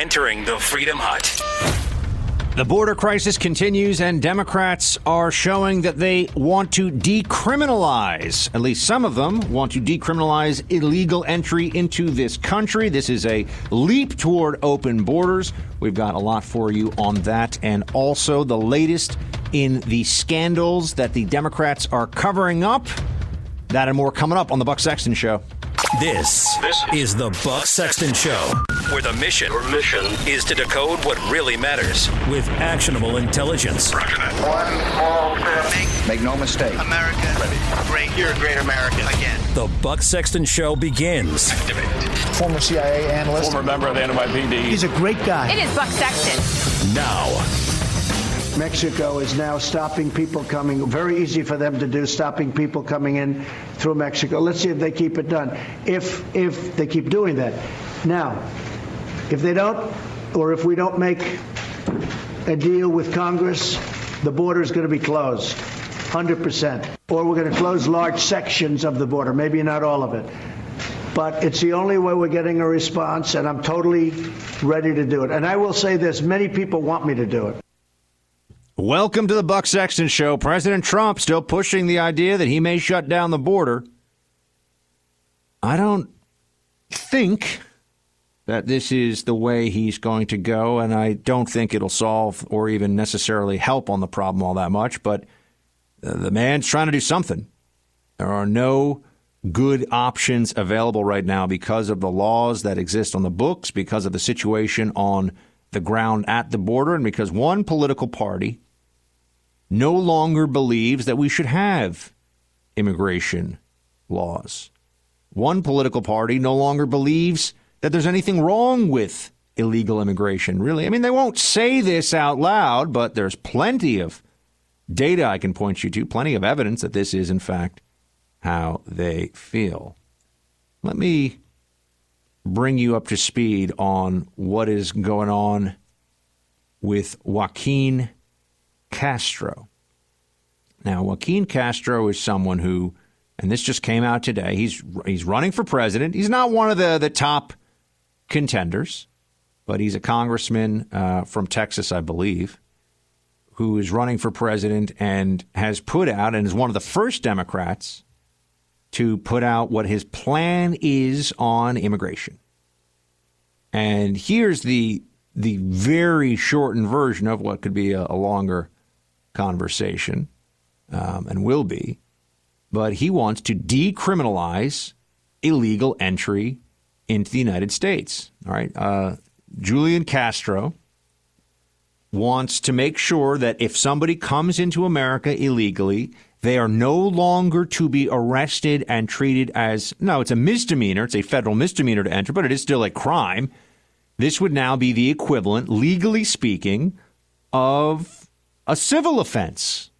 entering the Freedom Hut. The border crisis continues, and Democrats are showing that they want to decriminalize, at least some of them want to decriminalize illegal entry into this country. This is a leap toward open borders. We've got a lot for you on that, and also the latest in the scandals that the Democrats are covering up. That and more coming up on The Buck Sexton Show. This, this is the Buck Sexton Show, where the mission, mission is to decode what really matters with actionable intelligence. One small step. Make, make no mistake. America Ready. great. You're a great American again. The Buck Sexton Show begins. Former CIA analyst. Former member of the NYPD. He's a great guy. It is Buck Sexton. Now. Mexico is now stopping people coming. Very easy for them to do, stopping people coming in through Mexico. Let's see if they keep it done. If if they keep doing that. Now, if they don't, or if we don't make a deal with Congress, the border is going to be closed, 100%. Or we're going to close large sections of the border, maybe not all of it. But it's the only way we're getting a response, and I'm totally ready to do it. And I will say this many people want me to do it. Welcome to the Buck Sexton Show. President Trump still pushing the idea that he may shut down the border. I don't think that this is the way he's going to go, and I don't think it'll solve or even necessarily help on the problem all that much. But uh, the man's trying to do something. There are no good options available right now because of the laws that exist on the books, because of the situation on the ground at the border, and because one political party no longer believes that we should have immigration laws. One political party no longer believes that there's anything wrong with illegal immigration, really. I mean, they won't say this out loud, but there's plenty of data I can point you to, plenty of evidence that this is, in fact, how they feel. Let me bring you up to speed on what is going on with Joaquin Castro. Now, Joaquin Castro is someone who, and this just came out today, he's, he's running for president. He's not one of the, the top contenders, but he's a congressman uh, from Texas, I believe, who is running for president and has put out, and is one of the first Democrats to put out what his plan is on immigration. And here's the the very shortened version of what could be a, a longer conversation um, and will be. But he wants to decriminalize illegal entry into the United States. All right. Uh, Julian Castro wants to make sure that if somebody comes into America illegally, they are no longer to be arrested and treated as no, it's a misdemeanor. It's a federal misdemeanor to enter, but it is still a crime. This would now be the equivalent, legally speaking, of a civil offense,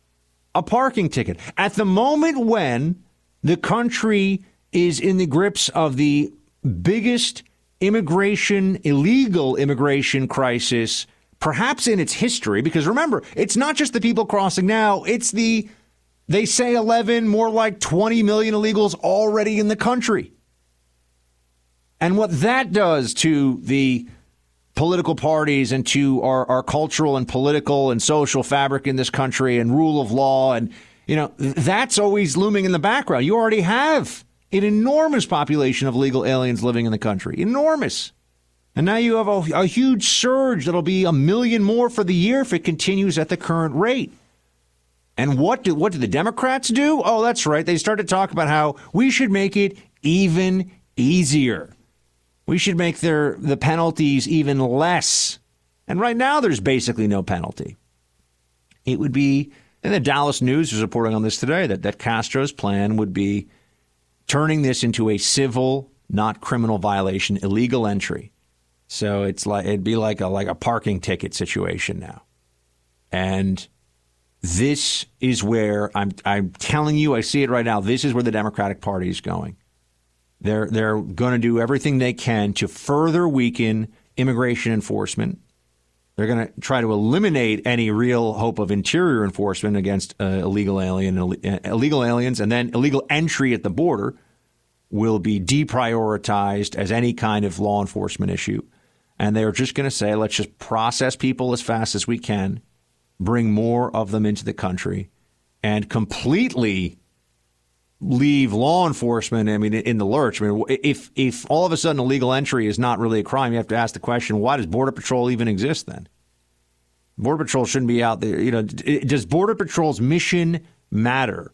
a parking ticket. At the moment when the country is in the grips of the biggest immigration, illegal immigration crisis, perhaps in its history, because remember, it's not just the people crossing now, it's the, they say 11, more like 20 million illegals already in the country. And what that does to the political parties and to our, our cultural and political and social fabric in this country and rule of law and you know that's always looming in the background you already have an enormous population of legal aliens living in the country. Enormous. And now you have a, a huge surge that'll be a million more for the year if it continues at the current rate. And what do what do the democrats do? Oh that's right. They start to talk about how we should make it even easier. We should make their the penalties even less. And right now, there's basically no penalty. It would be, and the Dallas News is reporting on this today that, that Castro's plan would be turning this into a civil, not criminal violation, illegal entry. So it's like it'd be like a like a parking ticket situation now. And this is where I'm I'm telling you, I see it right now. This is where the Democratic Party is going. They're they're going to do everything they can to further weaken immigration enforcement. They're going to try to eliminate any real hope of interior enforcement against uh, illegal alien uh, illegal aliens, and then illegal entry at the border will be deprioritized as any kind of law enforcement issue. and they're just going to say, let's just process people as fast as we can, bring more of them into the country, and completely leave law enforcement. I mean, in the lurch. I mean, if if all of a sudden illegal entry is not really a crime, you have to ask the question: Why does Border Patrol even exist then? Border Patrol shouldn't be out there. You know, does Border Patrol's mission matter?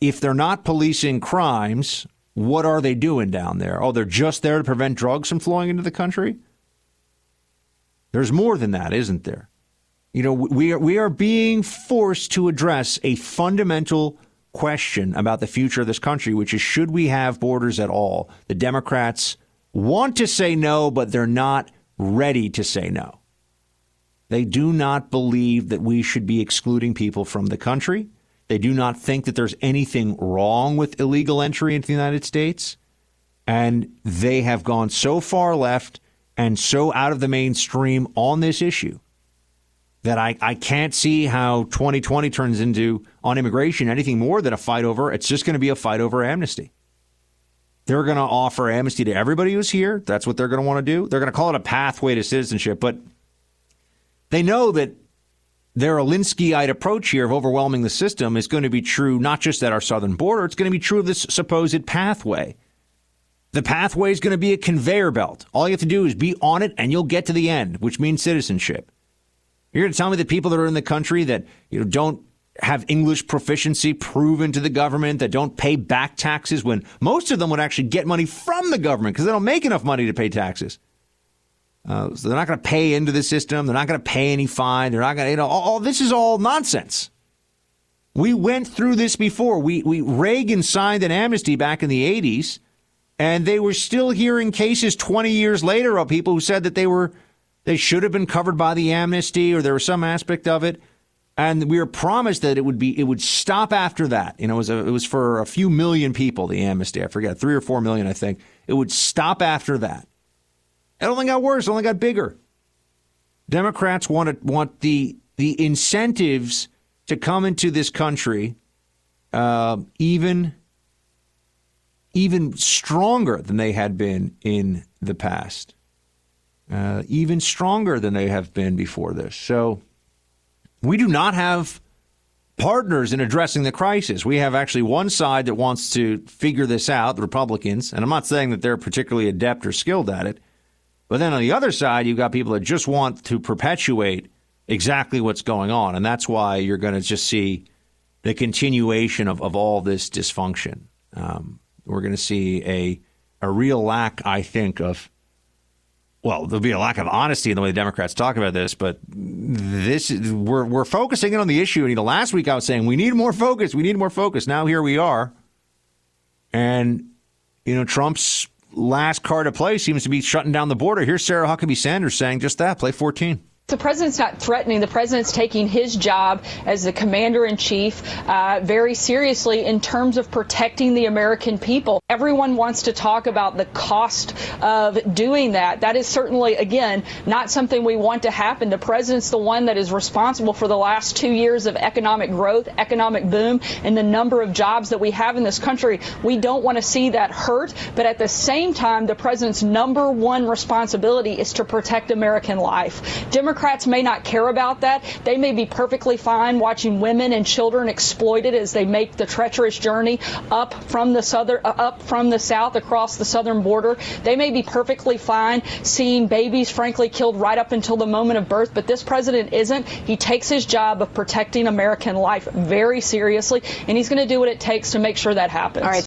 If they're not policing crimes, what are they doing down there? Oh, they're just there to prevent drugs from flowing into the country? There's more than that, isn't there? You know, we are, we are being forced to address a fundamental question about the future of this country, which is should we have borders at all? The Democrats want to say no, but they're not ready to say no. They do not believe that we should be excluding people from the country. They do not think that there's anything wrong with illegal entry into the United States. And they have gone so far left and so out of the mainstream on this issue that I, I can't see how 2020 turns into, on immigration, anything more than a fight over. It's just going to be a fight over amnesty. They're going to offer amnesty to everybody who's here. That's what they're going to want to do. They're going to call it a pathway to citizenship. But they know that their Alinskyite approach here of overwhelming the system is going to be true not just at our southern border, it's going to be true of this supposed pathway. The pathway is going to be a conveyor belt. All you have to do is be on it and you'll get to the end, which means citizenship. You're going to tell me that people that are in the country that you know don't have English proficiency proven to the government, that don't pay back taxes when most of them would actually get money from the government because they don't make enough money to pay taxes. Uh, so they're not going to pay into the system. They're not going to pay any fine. They're not going to, you know, all, all, this is all nonsense. We went through this before. We, we Reagan signed an amnesty back in the 80s, and they were still hearing cases 20 years later of people who said that they were they should have been covered by the amnesty or there was some aspect of it. And we were promised that it would be it would stop after that. You know, it was a, it was for a few million people the amnesty. I forget three or four million, I think. It would stop after that. It only got worse. It only got bigger. Democrats want to, want the the incentives to come into this country uh, even even stronger than they had been in the past, uh, even stronger than they have been before this. So we do not have partners in addressing the crisis. We have actually one side that wants to figure this out, the Republicans, and I'm not saying that they're particularly adept or skilled at it. But then on the other side, you've got people that just want to perpetuate exactly what's going on. And that's why you're going to just see the continuation of, of all this dysfunction. Um, we're going to see a, a real lack, I think, of, well, there'll be a lack of honesty in the way the Democrats talk about this, but this we're, we're focusing in on the issue. And, you know, last week I was saying we need more focus. We need more focus. Now here we are. And, you know, Trump's last card to play seems to be shutting down the border. Here's Sarah Huckabee Sanders saying just that play 14. The president's not threatening. The president's taking his job as the commander in chief uh, very seriously in terms of protecting the American people. Everyone wants to talk about the cost of doing that. That is certainly, again, not something we want to happen. The president's the one that is responsible for the last two years of economic growth, economic boom, and the number of jobs that we have in this country. We don't want to see that hurt, but at the same time, the president's number one responsibility is to protect American life. Democrats Democrats may not care about that. They may be perfectly fine watching women and children exploited as they make the treacherous journey up from the southern, uh, up from the south across the southern border. They may be perfectly fine seeing babies, frankly, killed right up until the moment of birth. But this president isn't. He takes his job of protecting American life very seriously, and he's going to do what it takes to make sure that happens. All right.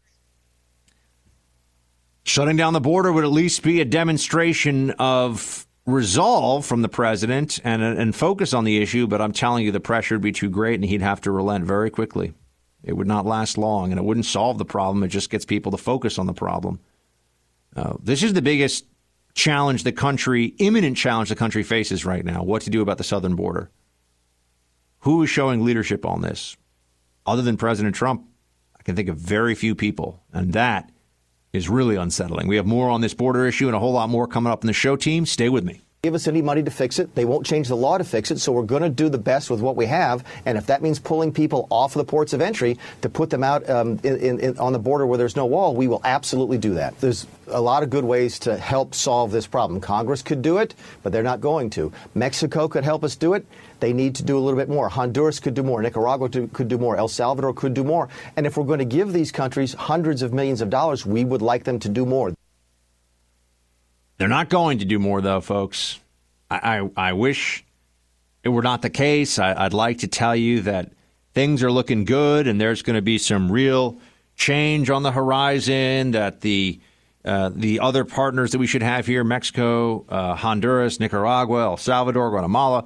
Shutting down the border would at least be a demonstration of resolve from the president and and focus on the issue, but I'm telling you, the pressure would be too great, and he'd have to relent very quickly. It would not last long, and it wouldn't solve the problem. It just gets people to focus on the problem. Uh, this is the biggest challenge the country, imminent challenge the country faces right now. What to do about the southern border? Who is showing leadership on this? Other than President Trump, I can think of very few people, and that is really unsettling. We have more on this border issue and a whole lot more coming up in the show team. Stay with me. give us any money to fix it. They won't change the law to fix it. So we're going to do the best with what we have. And if that means pulling people off of the ports of entry to put them out um, in, in, on the border where there's no wall, we will absolutely do that. There's a lot of good ways to help solve this problem. Congress could do it, but they're not going to. Mexico could help us do it. They need to do a little bit more. Honduras could do more. Nicaragua could do more. El Salvador could do more. And if we're going to give these countries hundreds of millions of dollars, we would like them to do more. They're not going to do more, though, folks. I, I, I wish it were not the case. I, I'd like to tell you that things are looking good and there's going to be some real change on the horizon, that the uh, the other partners that we should have here Mexico, uh, Honduras, Nicaragua, El Salvador, Guatemala,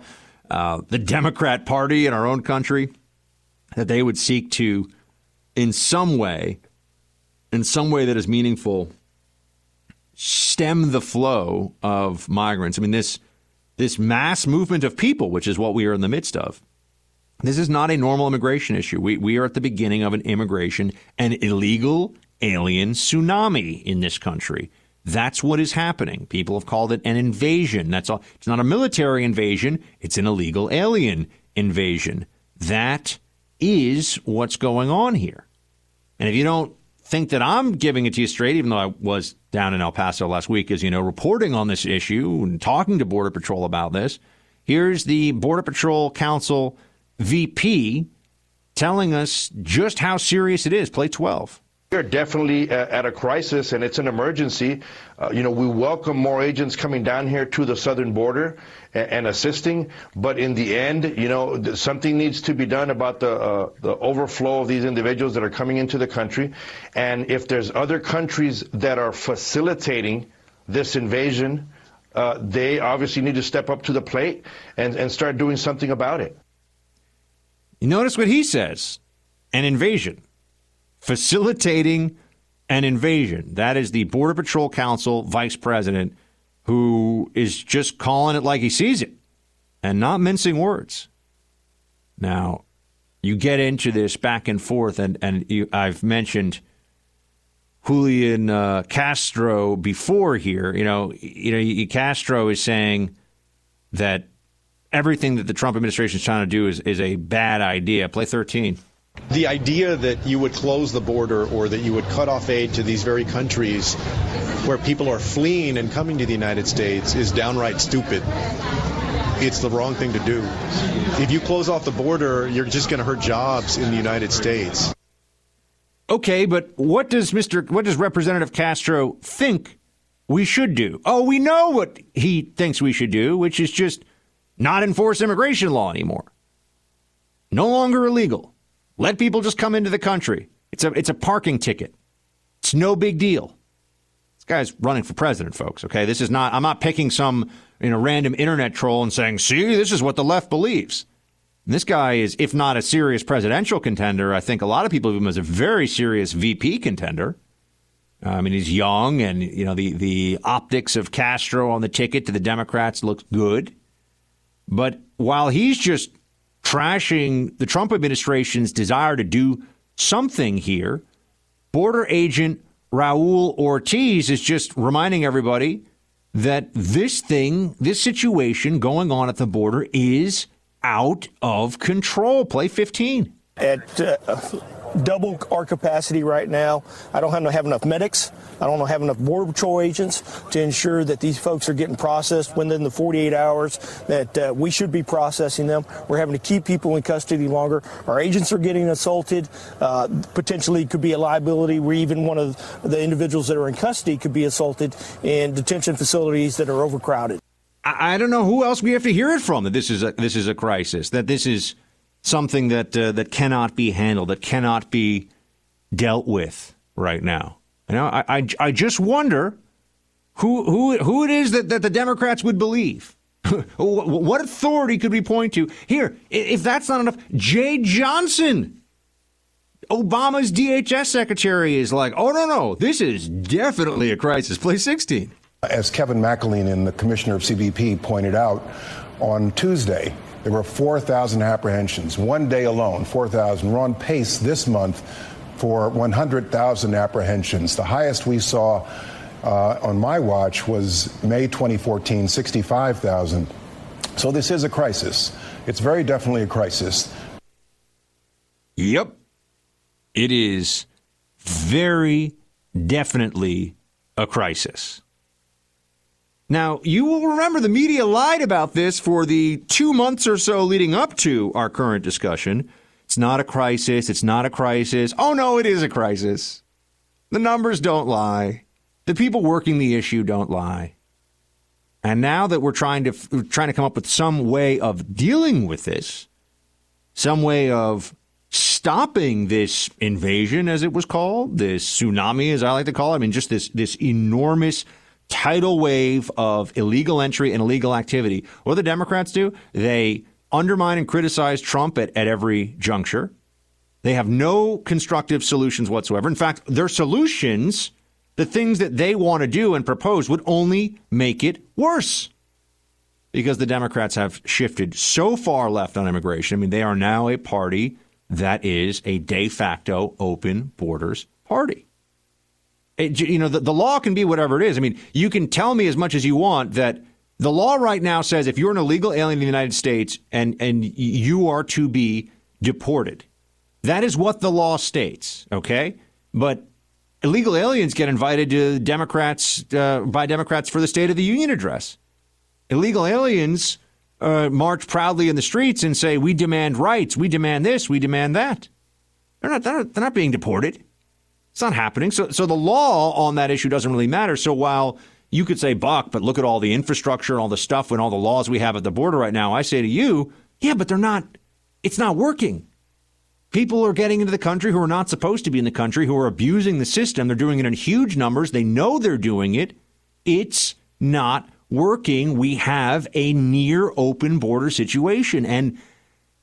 uh, the Democrat Party in our own country that they would seek to, in some way, in some way that is meaningful, stem the flow of migrants. I mean, this this mass movement of people, which is what we are in the midst of. This is not a normal immigration issue. We, we are at the beginning of an immigration an illegal alien tsunami in this country. That's what is happening. People have called it an invasion. That's all. It's not a military invasion. It's an illegal alien invasion. That is what's going on here. And if you don't think that I'm giving it to you straight, even though I was down in El Paso last week, as you know, reporting on this issue and talking to Border Patrol about this. Here's the Border Patrol Council VP telling us just how serious it is. Play 12. We are definitely uh, at a crisis, and it's an emergency. Uh, you know, we welcome more agents coming down here to the southern border and, and assisting, but in the end, you know, something needs to be done about the uh, the overflow of these individuals that are coming into the country, and if there's other countries that are facilitating this invasion, uh, they obviously need to step up to the plate and, and start doing something about it. You notice what he says: an invasion facilitating an invasion. That is the Border Patrol Council vice president who is just calling it like he sees it and not mincing words. Now, you get into this back and forth, and, and you, I've mentioned Julian uh, Castro before here. You know, you know, Castro is saying that everything that the Trump administration is trying to do is, is a bad idea. Play 13. The idea that you would close the border or that you would cut off aid to these very countries where people are fleeing and coming to the United States is downright stupid. It's the wrong thing to do. If you close off the border, you're just going to hurt jobs in the United States. Okay, but what does Mr. what does Representative Castro think we should do? Oh, we know what he thinks we should do, which is just not enforce immigration law anymore. No longer illegal. Let people just come into the country. It's a it's a parking ticket. It's no big deal. This guy's running for president, folks. Okay, this is not. I'm not picking some you know random internet troll and saying, "See, this is what the left believes." And this guy is, if not a serious presidential contender, I think a lot of people view him as a very serious VP contender. Uh, I mean, he's young, and you know the the optics of Castro on the ticket to the Democrats looks good. But while he's just trashing the Trump administration's desire to do something here. Border agent Raul Ortiz is just reminding everybody that this thing, this situation going on at the border is out of control. Play 15. At uh, double our capacity right now. I don't have, enough medics. I don't have enough Border Patrol agents to ensure that these folks are getting processed within the 48 hours that uh, we should be processing them. We're having to keep people in custody longer. Our agents are getting assaulted. Uh, potentially could be a liability where even one of the individuals that are in custody could be assaulted in detention facilities that are overcrowded. I, I don't know who else we have to hear it from that this is a, this is a crisis, that this is something that uh, that cannot be handled, that cannot be dealt with right now. You know, I, I, I just wonder who who who it is that, that the Democrats would believe. what authority could we point to here? If that's not enough, Jeh Johnson, Obama's DHS secretary, is like, oh no no, this is definitely a crisis. Play sixteen. As Kevin McAleenan, the commissioner of CBP, pointed out on Tuesday, there were 4,000 apprehensions, one day alone, 4,000. We're on pace this month for 100,000 apprehensions, the highest we saw uh, on my watch was May 2014, 65,000. So this is a crisis. It's very definitely a crisis. Yep. It is very definitely a crisis. Now, you will remember the media lied about this for the two months or so leading up to our current discussion. It's not a crisis. It's not a crisis. Oh, no, it is a crisis. The numbers don't lie. The people working the issue don't lie. And now that we're trying to we're trying to come up with some way of dealing with this, some way of stopping this invasion, as it was called, this tsunami, as I like to call it. I mean, just this this enormous tidal wave of illegal entry and illegal activity. What do the Democrats do? They undermine and criticize Trump at, at every juncture. They have no constructive solutions whatsoever. In fact, their solutions, the things that they want to do and propose, would only make it worse. Because the Democrats have shifted so far left on immigration. I mean, they are now a party that is a de facto open borders party. It, you know, the, the law can be whatever it is. I mean, you can tell me as much as you want that the law right now says if you're an illegal alien in the United States and, and you are to be deported, that is what the law states, okay? But illegal aliens get invited to Democrats uh, by Democrats for the State of the Union address. Illegal aliens uh, march proudly in the streets and say, "We demand rights. We demand this. We demand that." They're not. They're not, they're not being deported. It's not happening. So, so the law on that issue doesn't really matter. So while you could say, Buck, but look at all the infrastructure, and all the stuff, and all the laws we have at the border right now, I say to you, yeah, but they're not. It's not working. People are getting into the country who are not supposed to be in the country, who are abusing the system. They're doing it in huge numbers. They know they're doing it. It's not working. We have a near open border situation. And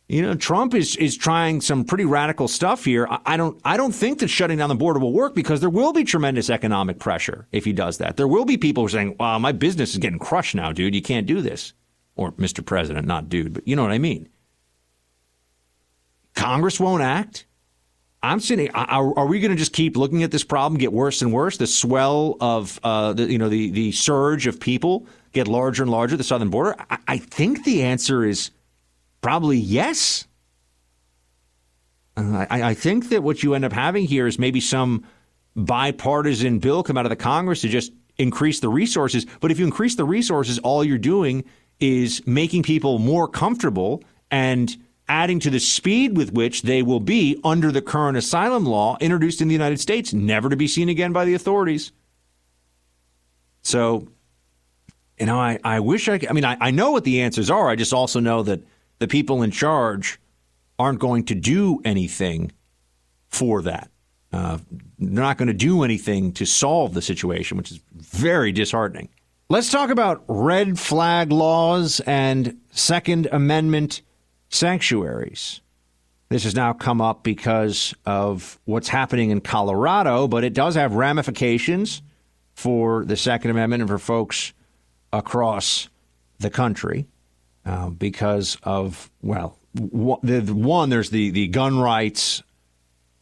you know, Trump is is trying some pretty radical stuff here. I, I don't I don't think that shutting down the border will work because there will be tremendous economic pressure if he does that. There will be people saying, "Wow, my business is getting crushed now, dude. You can't do this." Or Mr. President, not dude, but you know what I mean. Congress won't act. I'm saying, are, are we going to just keep looking at this problem get worse and worse? The swell of, uh, the, you know, the, the surge of people get larger and larger the southern border? I, I think the answer is Probably yes. Uh, I, I, think that what you end up having here is maybe some bipartisan bill come out of the Congress to just increase the resources. But if you increase the resources, all you're doing is making people more comfortable and adding to the speed with which they will be under the current asylum law introduced in the United States, never to be seen again by the authorities. So, you know, I, I wish I, could. I mean, I, I know what the answers are. I just also know that the people in charge aren't going to do anything for that. Uh, they're not going to do anything to solve the situation, which is very disheartening. Let's talk about red flag laws and Second Amendment sanctuaries. This has now come up because of what's happening in Colorado, but it does have ramifications for the Second Amendment and for folks across the country. Uh, because of well, one there's the the gun rights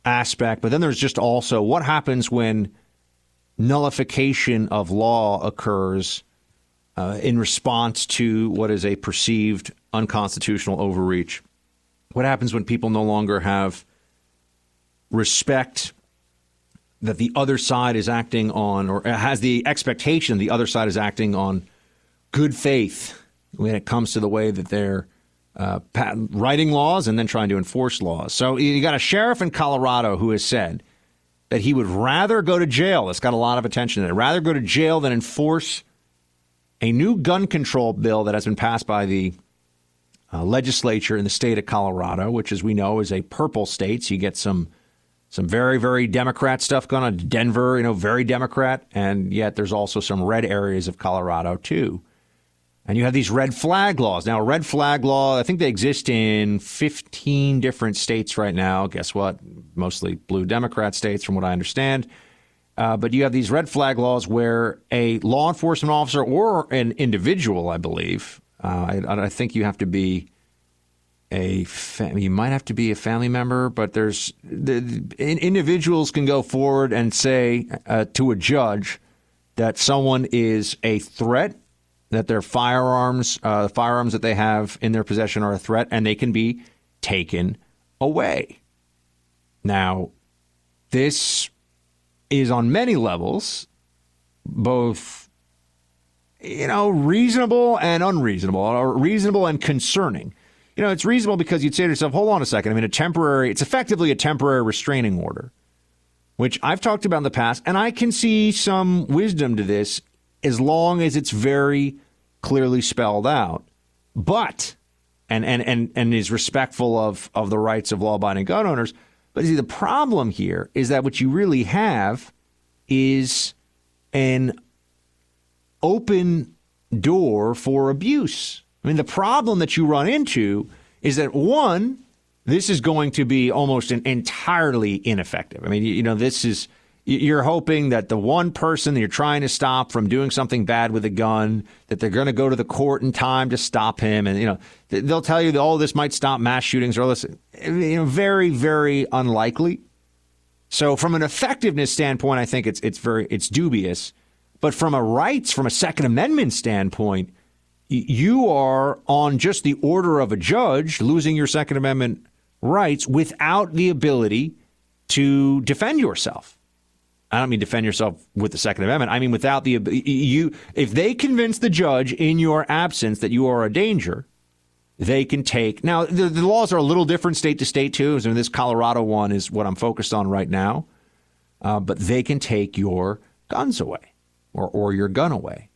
aspect, but then there's just also what happens when nullification of law occurs uh, in response to what is a perceived unconstitutional overreach. What happens when people no longer have respect that the other side is acting on, or has the expectation the other side is acting on good faith when it comes to the way that they're uh, writing laws and then trying to enforce laws. So you got a sheriff in Colorado who has said that he would rather go to jail. That's got a lot of attention. That rather go to jail than enforce a new gun control bill that has been passed by the uh, legislature in the state of Colorado, which, as we know, is a purple state. So you get some some very very Democrat stuff going on. Denver, you know, very Democrat, and yet there's also some red areas of Colorado too. And you have these red flag laws. Now, red flag law, I think they exist in 15 different states right now. Guess what? Mostly blue Democrat states, from what I understand. Uh, but you have these red flag laws where a law enforcement officer or an individual, I believe, uh, I, I, think you have to be a fam- you might have to be a family member, but there's the, the individuals can go forward and say uh, to a judge that someone is a threat, that their firearms, uh, firearms that they have in their possession are a threat, and they can be taken away. Now, this is on many levels both you know reasonable and unreasonable or reasonable and concerning you know it's reasonable because you'd say to yourself hold on a second i mean a temporary it's effectively a temporary restraining order which i've talked about in the past and i can see some wisdom to this as long as it's very clearly spelled out but and and and, and is respectful of of the rights of law-abiding gun owners but see the problem here is that what you really have is an open door for abuse. I mean, the problem that you run into is that one, this is going to be almost an entirely ineffective. I mean, you, you know, this is you're hoping that the one person that you're trying to stop from doing something bad with a gun, that they're going to go to the court in time to stop him, and you know they'll tell you that all oh, this might stop mass shootings or this. You know, very, very unlikely. So, from an effectiveness standpoint, I think it's it's very it's dubious. But from a rights, from a Second Amendment standpoint, you are on just the order of a judge losing your Second Amendment rights without the ability to defend yourself. I don't mean defend yourself with the Second Amendment. I mean without the you. If they convince the judge in your absence that you are a danger, they can take. Now the, the laws are a little different state to state too. So this Colorado one is what I'm focused on right now, uh, but they can take your guns away or, or your gun away.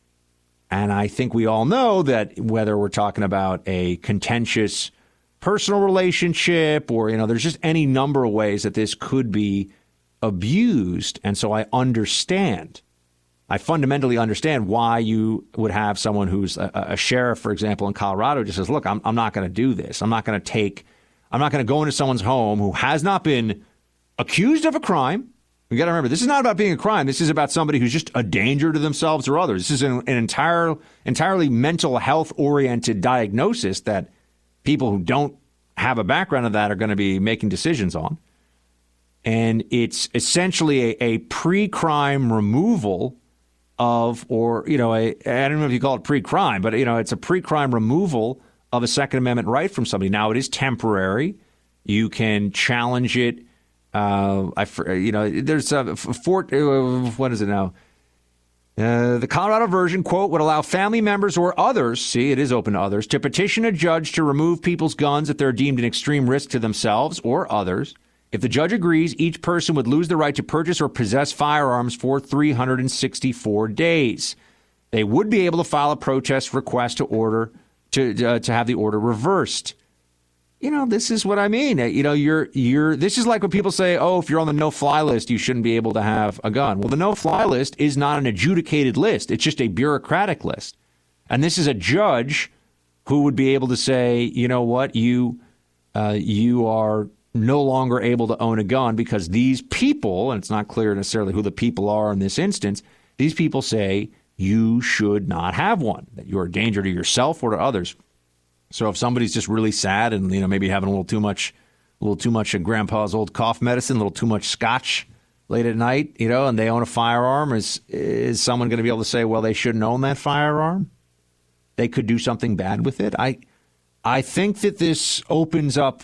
And I think we all know that whether we're talking about a contentious personal relationship or, you know, there's just any number of ways that this could be abused. And so I understand. I fundamentally understand why you would have someone who's a, a sheriff, for example, in Colorado, just says, look, I'm, I'm not going to do this. I'm not going to take, I'm not going to go into someone's home who has not been accused of a crime we got to remember, this is not about being a crime. This is about somebody who's just a danger to themselves or others. This is an, an entire, entirely mental health oriented diagnosis that people who don't have a background of that are going to be making decisions on. And it's essentially a, a pre crime removal of, or, you know, I don't know if you call it pre crime, but, you know, it's a pre crime removal of a Second Amendment right from somebody. Now, it is temporary. You can challenge it uh, I, you know, there's a fort. Uh, what is it now? Uh, the Colorado version, quote, would allow family members or others, see, it is open to others, to petition a judge to remove people's guns if they're deemed an extreme risk to themselves or others. If the judge agrees, each person would lose the right to purchase or possess firearms for 364 days. They would be able to file a protest request to order to uh, to have the order reversed you know, this is what I mean. You know, you're you're this is like when people say, "Oh, if you're on the no-fly list, you shouldn't be able to have a gun." Well, the no-fly list is not an adjudicated list. It's just a bureaucratic list. And this is a judge who would be able to say, "You know what? You uh, you are no longer able to own a gun because these people, and it's not clear necessarily who the people are in this instance, these people say you should not have one, that you're a danger to yourself or to others." So if somebody's just really sad and you know maybe having a little too much, a little too much of grandpa's old cough medicine, a little too much scotch late at night, you know, and they own a firearm, is is someone going to be able to say, well, they shouldn't own that firearm? They could do something bad with it. I I think that this opens up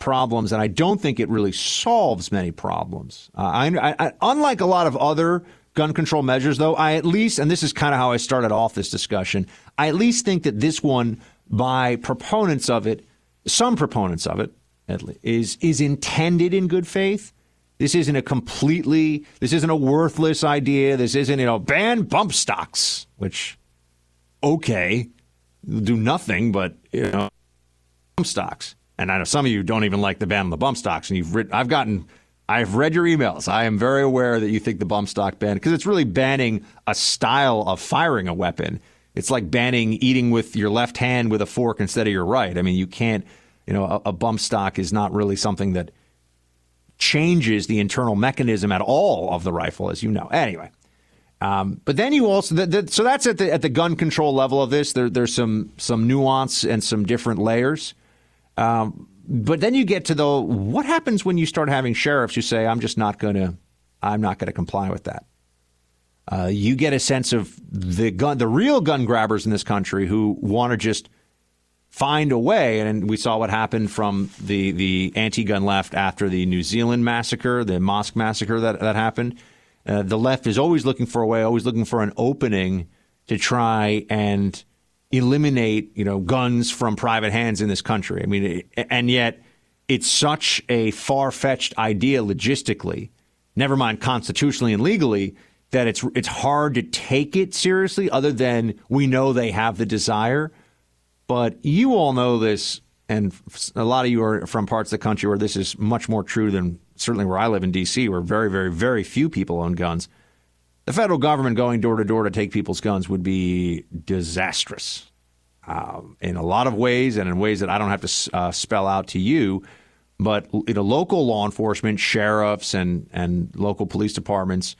problems, and I don't think it really solves many problems. Uh, I, I, unlike a lot of other gun control measures, though, I at least, and this is kind of how I started off this discussion, I at least think that this one by proponents of it, some proponents of it, is is intended in good faith. This isn't a completely, this isn't a worthless idea. This isn't, you know, ban bump stocks, which, okay, do nothing but, you know, bump stocks. And I know some of you don't even like the ban on the bump stocks. And you've written, I've gotten, I've read your emails. I am very aware that you think the bump stock ban, because it's really banning a style of firing a weapon it's like banning eating with your left hand with a fork instead of your right. I mean, you can't, you know, a, a bump stock is not really something that changes the internal mechanism at all of the rifle, as you know. Anyway. Um, but then you also the, the, so that's at the at the gun control level of this. There, there's some some nuance and some different layers. Um, but then you get to the what happens when you start having sheriffs who say, "I'm just not going to, I'm not going to comply with that." Uh, you get a sense of the gun, the real gun grabbers in this country who want to just find a way. And we saw what happened from the the anti-gun left after the New Zealand massacre, the mosque massacre that that happened. Uh, the left is always looking for a way, always looking for an opening to try and eliminate, you know, guns from private hands in this country. I mean, and yet it's such a far-fetched idea logistically, never mind constitutionally and legally, that it's it's hard to take it seriously. Other than we know they have the desire, but you all know this, and a lot of you are from parts of the country where this is much more true than certainly where I live in D.C., where very, very, very few people own guns. The federal government going door to door to take people's guns would be disastrous um, in a lot of ways, and in ways that I don't have to uh, spell out to you. But you know, local law enforcement, sheriffs, and and local police departments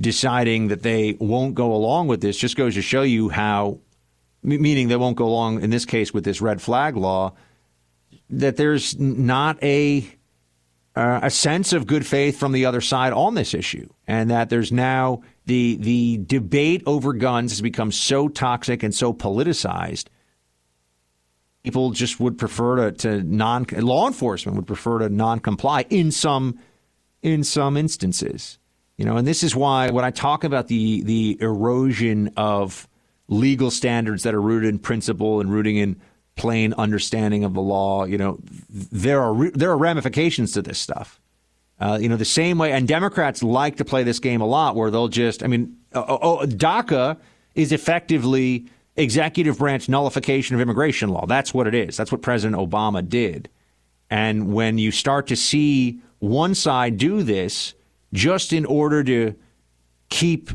deciding that they won't go along with this just goes to show you how, meaning they won't go along in this case with this red flag law, that there's not a uh, a sense of good faith from the other side on this issue, and that there's now the the debate over guns has become so toxic and so politicized. People just would prefer to, to non law enforcement would prefer to non comply in some in some instances, you know, and this is why when I talk about the the erosion of legal standards that are rooted in principle and rooting in plain understanding of the law. You know, there are there are ramifications to this stuff. Uh, you know, the same way, and Democrats like to play this game a lot, where they'll just, I mean, oh, oh, DACA is effectively executive branch nullification of immigration law. That's what it is. That's what President Obama did. And when you start to see one side do this just in order to keep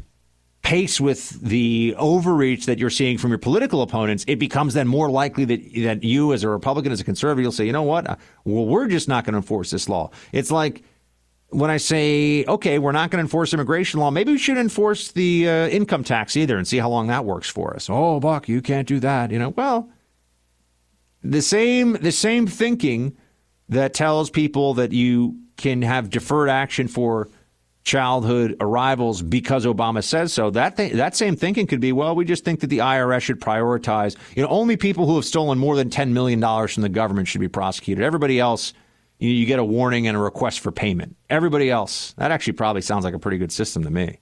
pace with the overreach that you're seeing from your political opponents, it becomes then more likely that that you, as a Republican, as a conservative, you'll say, you know what? Uh, well, we're just not going to enforce this law. It's like when I say, okay, we're not going to enforce immigration law, maybe we should enforce the uh, income tax either and see how long that works for us. Oh, Buck, you can't do that. You know, well, the same the same thinking that tells people that you can have deferred action for childhood arrivals because Obama says so. That th- that same thinking could be, well, we just think that the IRS should prioritize. You know, only people who have stolen more than ten million dollars from the government should be prosecuted. Everybody else, you, you, get a warning and a request for payment. Everybody else, that actually probably sounds like a pretty good system to me.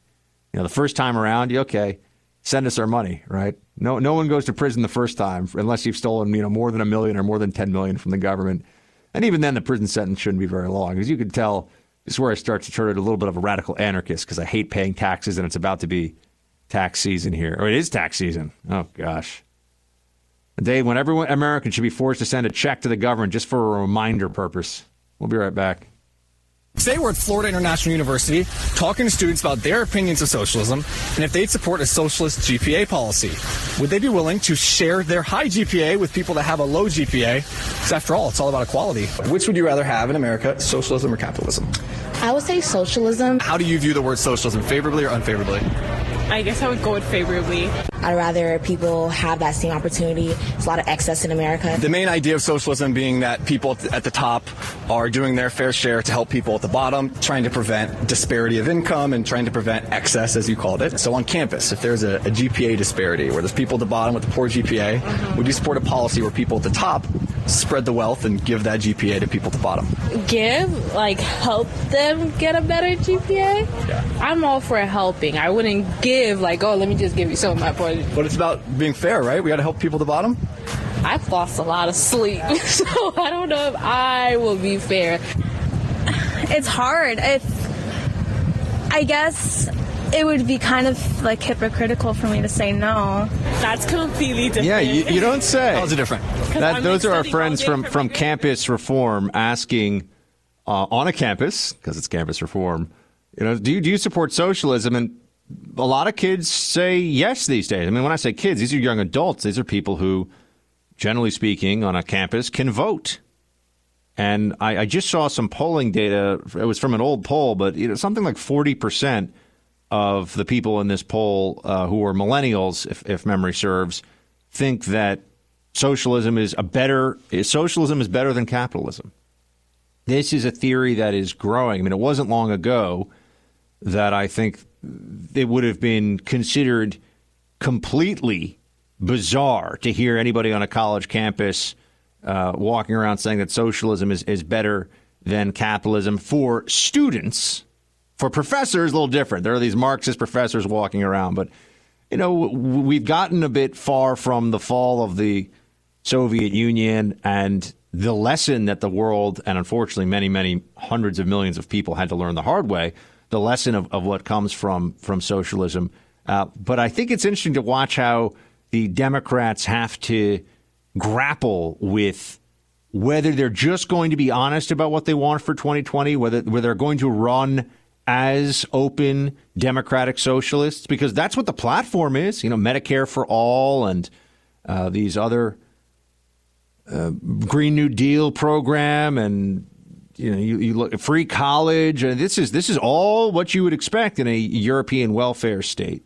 You know, the first time around, you okay, send us our money, right? No, no one goes to prison the first time unless you've stolen, you know, more than a million or more than ten million from the government. And even then, the prison sentence shouldn't be very long, because you could tell this is where I start to turn into a little bit of a radical anarchist because I hate paying taxes and it's about to be tax season here. Or it is tax season. Oh, gosh. A day when everyone American should be forced to send a check to the government just for a reminder purpose. We'll be right back. Today we're at Florida International University talking to students about their opinions of socialism and if they'd support a socialist GPA policy. Would they be willing to share their high GPA with people that have a low GPA? Because after all, it's all about equality. Which would you rather have in America, socialism or capitalism? I would say socialism. How do you view the word socialism, favorably or unfavorably? I guess I would go with favorably. I'd rather people have that same opportunity. There's a lot of excess in America. The main idea of socialism being that people at the top are doing their fair share to help people at the bottom, trying to prevent disparity of income and trying to prevent excess, as you called it. So on campus, if there's a, a GPA disparity where there's people at the bottom with a poor GPA, mm-hmm. would you support a policy where people at the top spread the wealth and give that GPA to people at the bottom? Give, like help them get a better GPA? Yeah. I'm all for helping. I wouldn't give like, oh, let me just give you some of my points but it's about being fair, right? We got to help people at the bottom. I've lost a lot of sleep, so I don't know if I will be fair. It's hard. It's, I guess it would be kind of like hypocritical for me to say no. That's completely different. Yeah, you, you don't say. How's it different? That, those are our friends from, from Campus Reform asking uh, on a campus, because it's Campus Reform, you know, do you, do you support socialism? And a lot of kids say yes these days. I mean, when I say kids, these are young adults. These are people who, generally speaking, on a campus can vote. And I, I just saw some polling data. It was from an old poll, but you know, something like 40% of the people in this poll uh, who are millennials, if, if memory serves, think that socialism is a better socialism is better than capitalism. This is a theory that is growing. I mean, it wasn't long ago that I think it would have been considered completely bizarre to hear anybody on a college campus uh, walking around saying that socialism is, is better than capitalism for students. For professors, a little different. There are these Marxist professors walking around, but you know we've gotten a bit far from the fall of the Soviet Union and the lesson that the world, and unfortunately many, many hundreds of millions of people had to learn the hard way, the lesson of, of what comes from from socialism. Uh, but I think it's interesting to watch how the Democrats have to grapple with whether they're just going to be honest about what they want for 2020, whether whether they're going to run as open democratic socialists, because that's what the platform is. You know, Medicare for all and uh, these other uh, Green New Deal program and you know you, you look free college and this is this is all what you would expect in a European welfare state.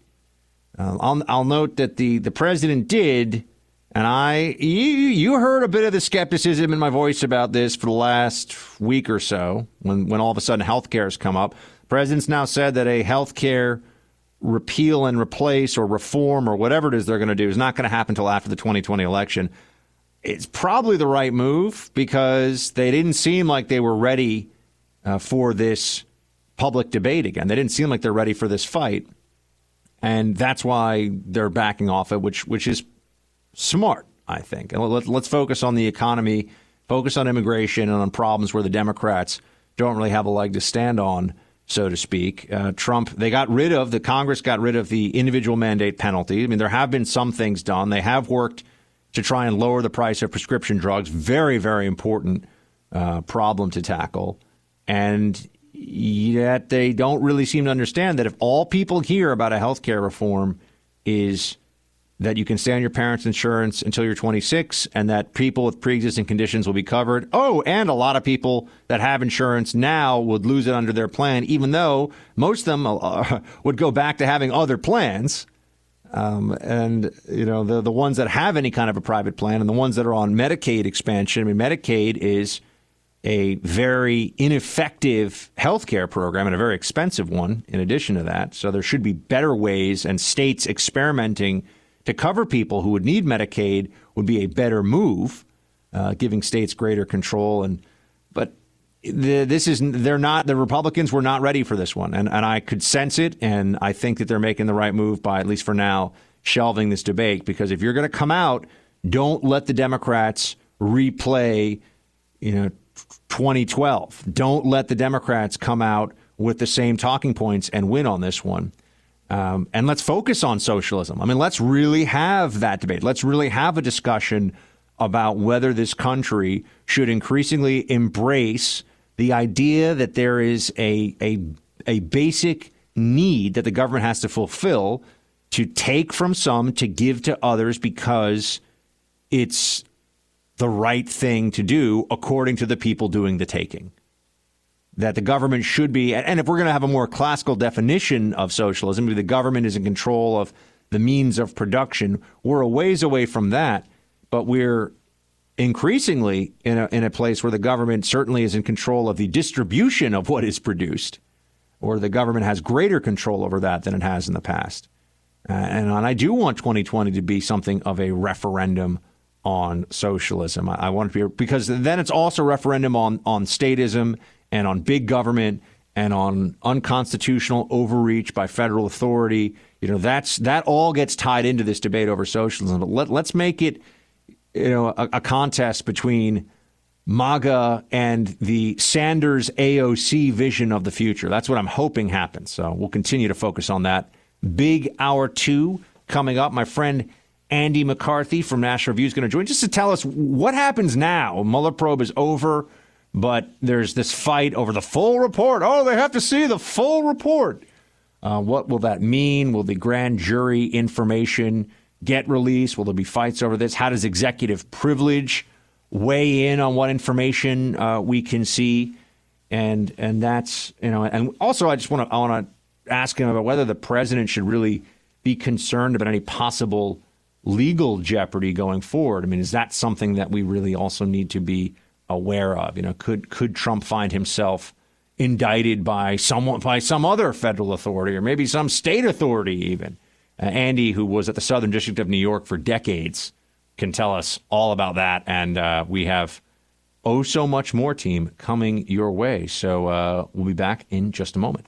Uh, I'll, I'll note that the the president did, and I you you heard a bit of the skepticism in my voice about this for the last week or so when when all of a sudden health care has come up. The president's now said that a health care repeal and replace or reform or whatever it is they're going to do is not going to happen until after the 2020 election it's probably the right move because they didn't seem like they were ready uh, for this public debate again. They didn't seem like they're ready for this fight, and that's why they're backing off it, which which is smart, I think. And let, let's focus on the economy, focus on immigration, and on problems where the Democrats don't really have a leg to stand on, so to speak. Uh, Trump, they got rid of the Congress got rid of the individual mandate penalty. I mean, there have been some things done. They have worked to try and lower the price of prescription drugs. Very, very important uh, problem to tackle. And yet they don't really seem to understand that if all people hear about a health care reform is that you can stay on your parents' insurance until you're 26 and that people with pre-existing conditions will be covered. Oh, and a lot of people that have insurance now would lose it under their plan, even though most of them uh, would go back to having other plans. Um, and you know the the ones that have any kind of a private plan and the ones that are on Medicaid expansion. I mean, Medicaid is a very ineffective healthcare program and a very expensive one. In addition to that, so there should be better ways, and states experimenting to cover people who would need Medicaid would be a better move, uh, giving states greater control. And the, this is they're not the Republicans were not ready for this one, and and I could sense it, and I think that they're making the right move by at least for now shelving this debate because if you're going to come out, don't let the Democrats replay, you know, 2012. Don't let the Democrats come out with the same talking points and win on this one. Um, and let's focus on socialism. I mean, let's really have that debate. Let's really have a discussion about whether this country should increasingly embrace the idea that there is a, a, a basic need that the government has to fulfill to take from some to give to others because it's the right thing to do according to the people doing the taking. That the government should be, and if we're going to have a more classical definition of socialism, the government is in control of the means of production, we're a ways away from that, but we're increasingly in a, in a place where the government certainly is in control of the distribution of what is produced, or the government has greater control over that than it has in the past. Uh, and, and I do want 2020 to be something of a referendum on socialism. I, I want to be because then it's also a referendum on on statism and on big government and on unconstitutional overreach by federal authority. You know, that's that all gets tied into this debate over socialism. But let, let's make it you know, a, a contest between MAGA and the Sanders AOC vision of the future. That's what I'm hoping happens. So we'll continue to focus on that. Big hour two coming up. My friend Andy McCarthy from National Review is going to join just to tell us what happens now. Mueller probe is over, but there's this fight over the full report. Oh, they have to see the full report. Uh, what will that mean? Will the grand jury information get released? Will there be fights over this? How does executive privilege weigh in on what information uh, we can see? And and that's you know, and also I just want to I want to ask him about whether the president should really be concerned about any possible legal jeopardy going forward. I mean, is that something that we really also need to be aware of? You know, could could Trump find himself indicted by someone by some other federal authority or maybe some state authority even. Uh, Andy, who was at the Southern District of New York for decades, can tell us all about that. And uh, we have oh so much more team coming your way. So uh, we'll be back in just a moment.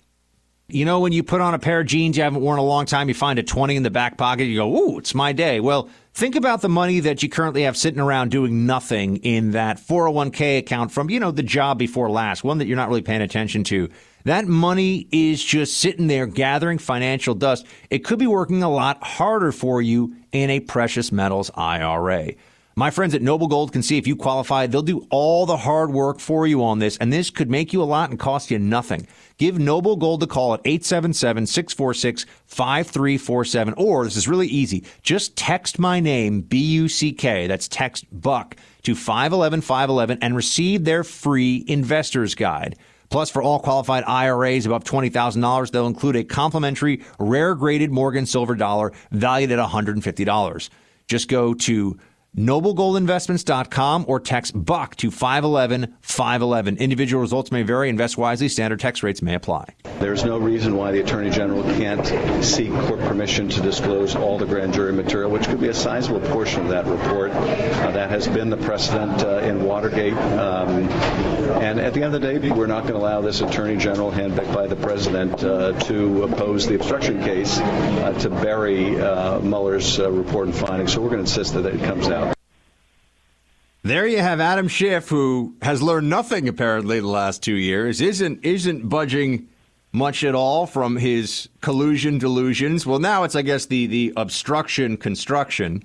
You know, when you put on a pair of jeans you haven't worn a long time, you find a 20 in the back pocket, you go, ooh, it's my day. Well, think about the money that you currently have sitting around doing nothing in that 401k account from, you know, the job before last, one that you're not really paying attention to. That money is just sitting there gathering financial dust. It could be working a lot harder for you in a precious metals IRA. My friends at Noble Gold can see if you qualify. They'll do all the hard work for you on this, and this could make you a lot and cost you nothing. Give Noble Gold a call at 877 646 5347. Or, this is really easy, just text my name, B U C K, that's text Buck, to 511 511 and receive their free investor's guide. Plus, for all qualified IRAs above $20,000, they'll include a complimentary rare graded Morgan silver dollar valued at $150. Just go to noblegoldinvestments.com or text buck to 511 511 individual results may vary invest wisely. Standard tax rates may apply. There's no reason why the attorney general can't seek court permission to disclose all the grand jury material which could be a sizable portion of that report. Uh, that has been the precedent uh, in watergate. Um, and at the end of the day we're not going to allow this attorney general handpicked by the president uh, to oppose the obstruction case uh, to bury uh, Mueller's uh, report and findings. So we're going to insist that it comes out there you have Adam Schiff, who has learned nothing apparently the last two years, isn't isn't budging much at all from his collusion delusions. Well, now it's I guess the the obstruction construction.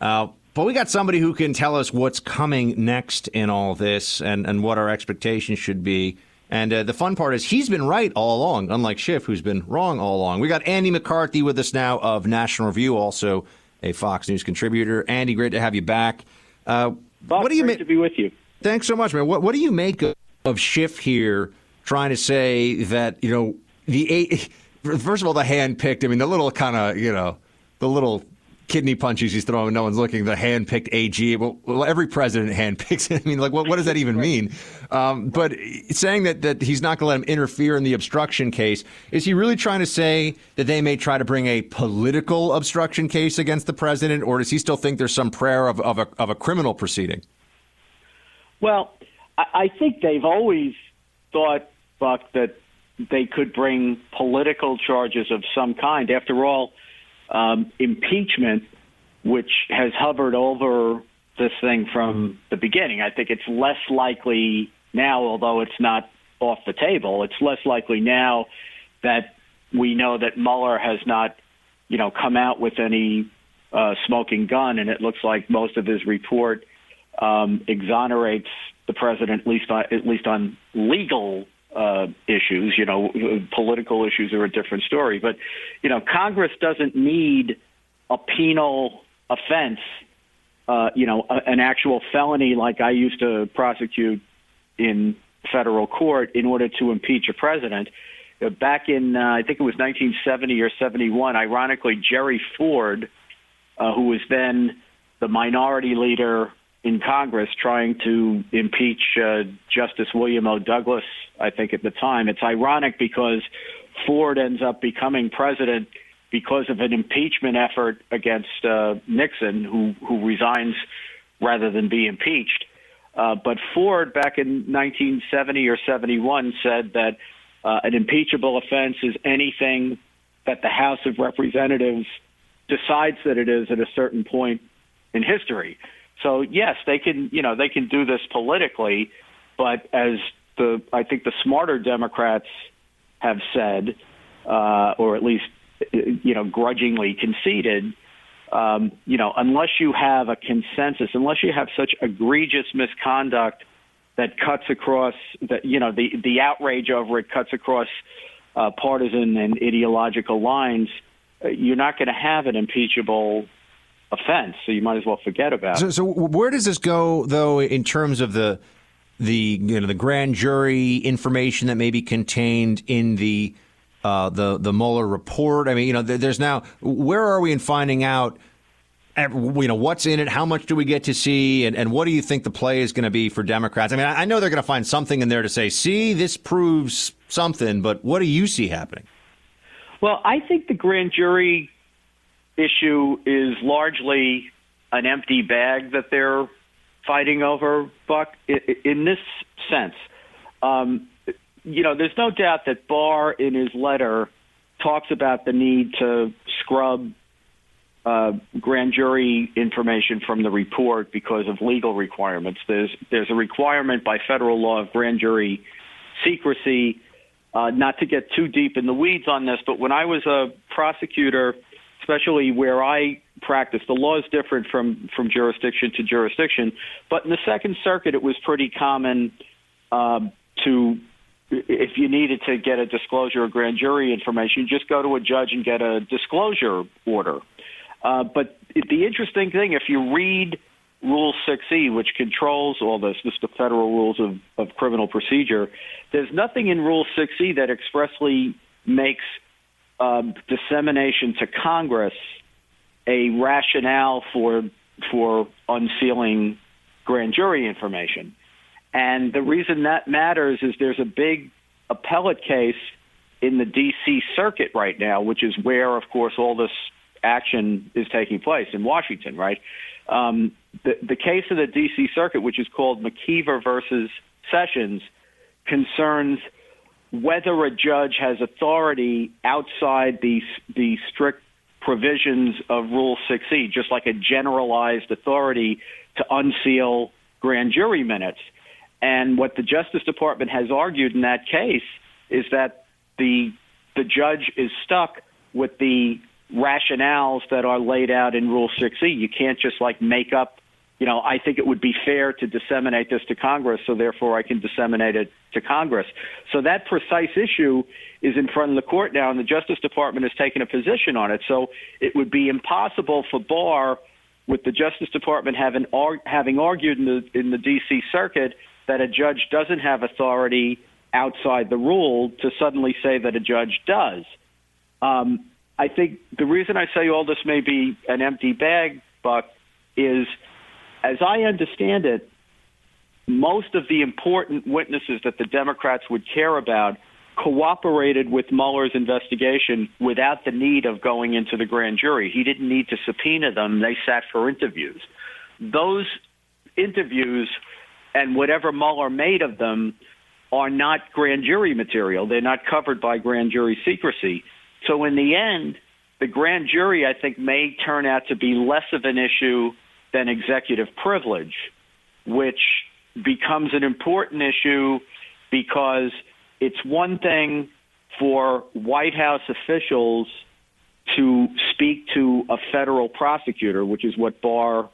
Uh, but we got somebody who can tell us what's coming next in all this and, and what our expectations should be. And uh, the fun part is he's been right all along, unlike Schiff, who's been wrong all along. We got Andy McCarthy with us now of National Review, also a Fox News contributor. Andy, great to have you back. Uh, Bob, what do you make to be with you? Thanks so much, man. What What do you make of, of Schiff here trying to say that you know the eight? First of all, the hand picked. I mean, the little kind of you know the little kidney punches he's throwing. No one's looking. The hand picked AG. Well, well, every president hand picks. I mean, like, what, what does that even mean? Um, but saying that that he's not going to let him interfere in the obstruction case, is he really trying to say that they may try to bring a political obstruction case against the president, or does he still think there's some prayer of of a, of a criminal proceeding? Well, I, I think they've always thought, Buck, that they could bring political charges of some kind. After all um, impeachment, which has hovered over this thing from the beginning. I think it's less likely now, although it's not off the table, it's less likely now that we know that Mueller has not, you know, come out with any uh, smoking gun, and it looks like most of his report um, exonerates the president, at least on, at least on legal uh, issues. You know, political issues are a different story. But, you know, Congress doesn't need a penal offense, uh, you know, a, an actual felony like I used to prosecute in federal court in order to impeach a president. Uh, back in, uh, I think it was 1970 or 71, ironically, Jerry Ford, uh, who was then the minority leader in Congress trying to impeach uh, Justice William O. Douglas, I think at the time. It's ironic because Ford ends up becoming president because of an impeachment effort against uh, Nixon, who, who resigns rather than be impeached. Uh, but Ford, back in 1970 or 71, said that uh, an impeachable offense is anything that the House of Representatives decides that it is at a certain point in history. So yes, they can, you know, they can do this politically, but as the I think the smarter Democrats have said, uh, or at least you know grudgingly conceded, um, you know, unless you have a consensus, unless you have such egregious misconduct that cuts across that you know the the outrage over it cuts across uh, partisan and ideological lines, uh, you're not going to have an impeachable offense, so you might as well forget about so, it. So, where does this go, though, in terms of the the you know the grand jury information that may be contained in the uh, the the Mueller report? I mean, you know, there's now where are we in finding out? you know, what's in it? How much do we get to see? And, and what do you think the play is going to be for Democrats? I mean, I know they're going to find something in there to say, see, this proves something, but what do you see happening? Well, I think the grand jury issue is largely an empty bag that they're fighting over, Buck, in this sense. Um, you know, there's no doubt that Barr, in his letter, talks about the need to scrub uh, grand jury information from the report because of legal requirements. There's there's a requirement by federal law of grand jury secrecy. Uh, not to get too deep in the weeds on this, but when I was a prosecutor, especially where I practice, the law is different from from jurisdiction to jurisdiction. But in the Second Circuit, it was pretty common uh, to if you needed to get a disclosure of grand jury information, just go to a judge and get a disclosure order. Uh, but the interesting thing, if you read Rule 6E, which controls all this, this the federal rules of, of criminal procedure, there's nothing in Rule 6E that expressly makes um, dissemination to Congress a rationale for for unsealing grand jury information. And the reason that matters is there's a big appellate case in the D.C. Circuit right now, which is where, of course, all this action is taking place in Washington, right? Um, the, the case of the D.C. Circuit, which is called McKeever versus Sessions, concerns whether a judge has authority outside the, the strict provisions of Rule 6e, just like a generalized authority to unseal grand jury minutes. And what the Justice Department has argued in that case is that the the judge is stuck with the rationales that are laid out in Rule 6e. You can't just like make up, you know, I think it would be fair to disseminate this to Congress, so therefore I can disseminate it to Congress. So that precise issue is in front of the court now, and the Justice Department has taken a position on it. So it would be impossible for Barr, with the Justice Department having having argued in the in the D.C. Circuit that a judge doesn't have authority outside the rule, to suddenly say that a judge does. Um, I think the reason I say all this may be an empty bag, Buck, is as I understand it, most of the important witnesses that the Democrats would care about cooperated with Mueller's investigation without the need of going into the grand jury. He didn't need to subpoena them, they sat for interviews. Those interviews and whatever Mueller made of them are not grand jury material. They're not covered by grand jury secrecy. So in the end, the grand jury, I think, may turn out to be less of an issue than executive privilege, which becomes an important issue because it's one thing for White House officials to speak to a federal prosecutor, which is what Barr,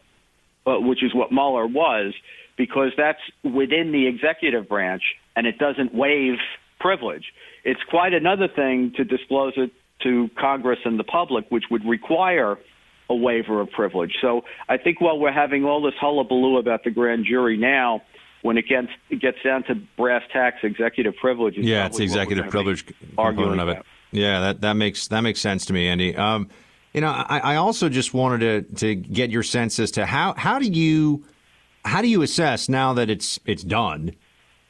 uh, which is what Mueller was, because that's within the executive branch and it doesn't waive privilege. It's quite another thing to disclose it to Congress and the public, which would require a waiver of privilege. So I think while we're having all this hullabaloo about the grand jury now, when it gets it gets down to brass tacks, executive privilege. yeah, it's executive privilege component of it. About. Yeah, that that makes that makes sense to me, Andy. Um, you know, I, I also just wanted to to get your sense as to how how do you how do you assess now that it's it's done?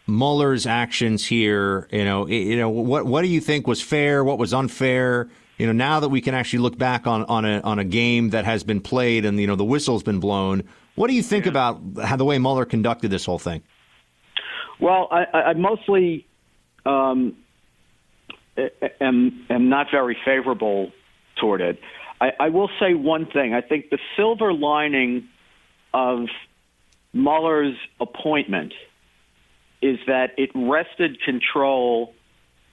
Mueller's actions here, you know, you know, what what do you think was fair? What was unfair? You know, now that we can actually look back on on a on a game that has been played and you know the whistle's been blown, what do you think yeah. about how the way Mueller conducted this whole thing? Well, I, I mostly um, am am not very favorable toward it. I, I will say one thing. I think the silver lining of Mueller's appointment is that it wrested control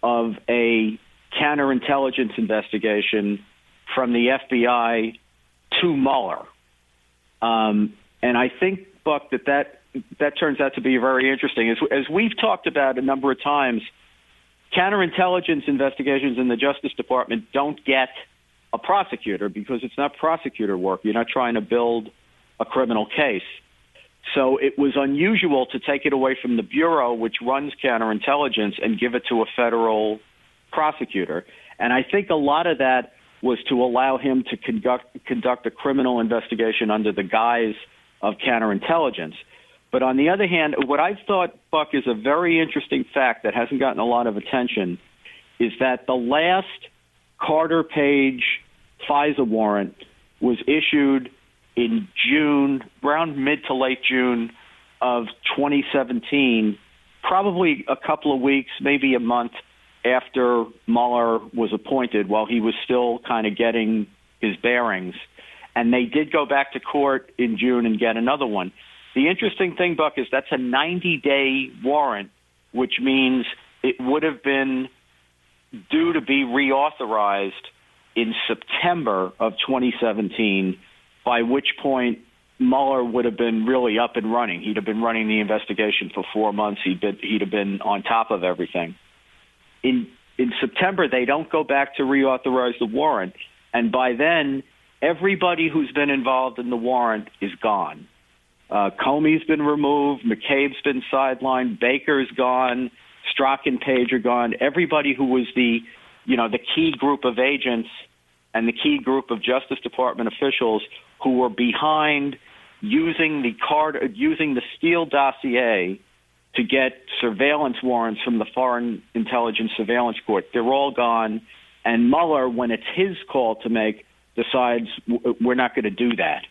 of a counterintelligence investigation from the FBI to Mueller. Um, and I think, Buck, that, that that turns out to be very interesting. As, as we've talked about a number of times, counterintelligence investigations in the Justice Department don't get a prosecutor because it's not prosecutor work. You're not trying to build a criminal case. So it was unusual to take it away from the Bureau, which runs counterintelligence, and give it to a federal prosecutor. And I think a lot of that was to allow him to conduct conduct a criminal investigation under the guise of counterintelligence. But on the other hand, what I thought, Buck, is a very interesting fact that hasn't gotten a lot of attention is that the last Carter Page FISA warrant was issued in June, around mid to late June of 2017, probably a couple of weeks, maybe a month after Mueller was appointed, while he was still kind of getting his bearings. And they did go back to court in June and get another one. The interesting thing, Buck, is that's a 90 day warrant, which means it would have been due to be reauthorized in September of 2017, by which point Mueller would have been really up and running. He'd have been running the investigation for four months. He'd, been, he'd have been on top of everything. In, in September, they don't go back to reauthorize the warrant. And by then, everybody who's been involved in the warrant is gone. Uh, Comey's been removed. McCabe's been sidelined. Baker's gone. Strzok and Page are gone. Everybody who was the, you know, the key group of agents and the key group of Justice Department officials who were behind using the card, using the Steele dossier to get surveillance warrants from the Foreign Intelligence Surveillance Court. They're all gone. And Mueller, when it's his call to make, decides we're not going to do that.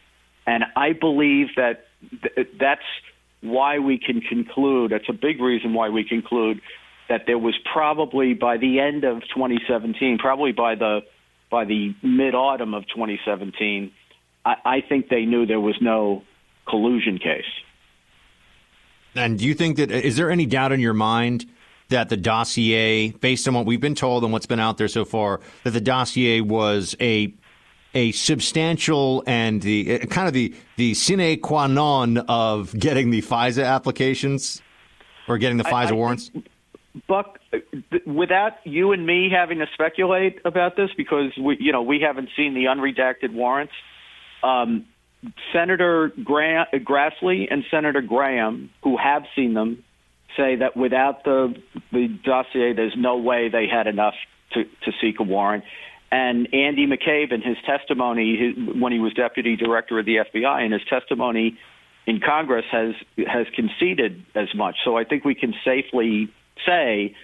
And I believe that th- that's why we can conclude, that's a big reason why we conclude that there was probably by the end of 2017, probably by the by the mid autumn of 2017, I, I think they knew there was no collusion case. And do you think that is there any doubt in your mind that the dossier, based on what we've been told and what's been out there so far, that the dossier was a a substantial and the kind of the the sine qua non of getting the FISA applications or getting the FISA I, I warrants? Buck, without you and me having to speculate about this, because we, you know, we haven't seen the unredacted warrants. Um, Senator Grassley and Senator Graham, who have seen them, say that without the the dossier, there's no way they had enough to, to seek a warrant. And Andy McCabe, in his testimony his, when he was deputy director of the FBI, in his testimony in Congress, has has conceded as much. So I think we can safely say,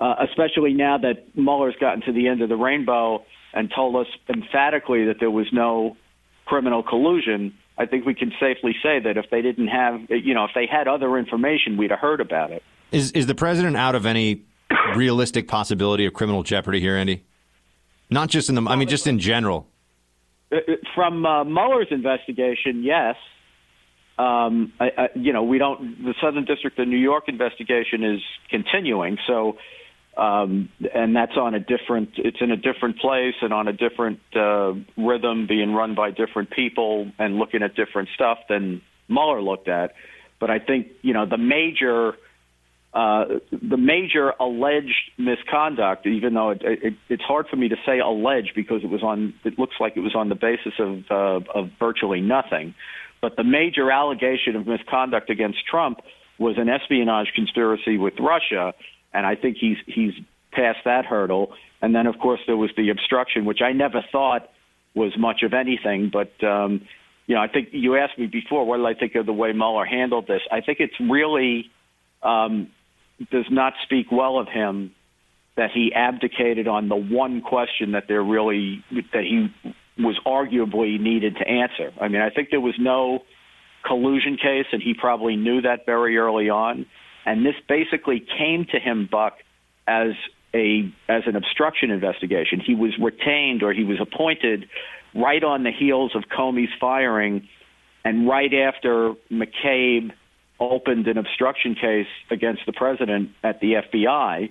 uh, especially now that Mueller's gotten to the end of the rainbow and told us emphatically that there was no criminal collusion, I think we can safely say that if they didn't have, you know, if they had other information, we'd have heard about it. Is is the president out of any realistic possibility of criminal jeopardy here, Andy? Not just in the, I mean, just in general. Uh, uh, from uh, Mueller's investigation, yes. Um, I, I, you know, we don't. The Southern District of New York investigation is continuing, so um, and that's on a different. It's in a different place and on a different uh, rhythm, being run by different people and looking at different stuff than Mueller looked at. But I think you know the major. Uh, the major alleged misconduct, even though it, it, it's hard for me to say alleged because it was on, it looks like it was on the basis of, uh, of virtually nothing. But the major allegation of misconduct against Trump was an espionage conspiracy with Russia, and I think he's he's past that hurdle. And then, of course, there was the obstruction, which I never thought was much of anything. But um, you know, I think you asked me before, what did I think of the way Mueller handled this? I think it's really um, does not speak well of him that he abdicated on the one question that they're really that he was arguably needed to answer. I mean, I think there was no collusion case, and he probably knew that very early on. And this basically came to him, Buck, as a as an obstruction investigation. He was retained or he was appointed right on the heels of Comey's firing, and right after McCabe opened an obstruction case against the president at the FBI.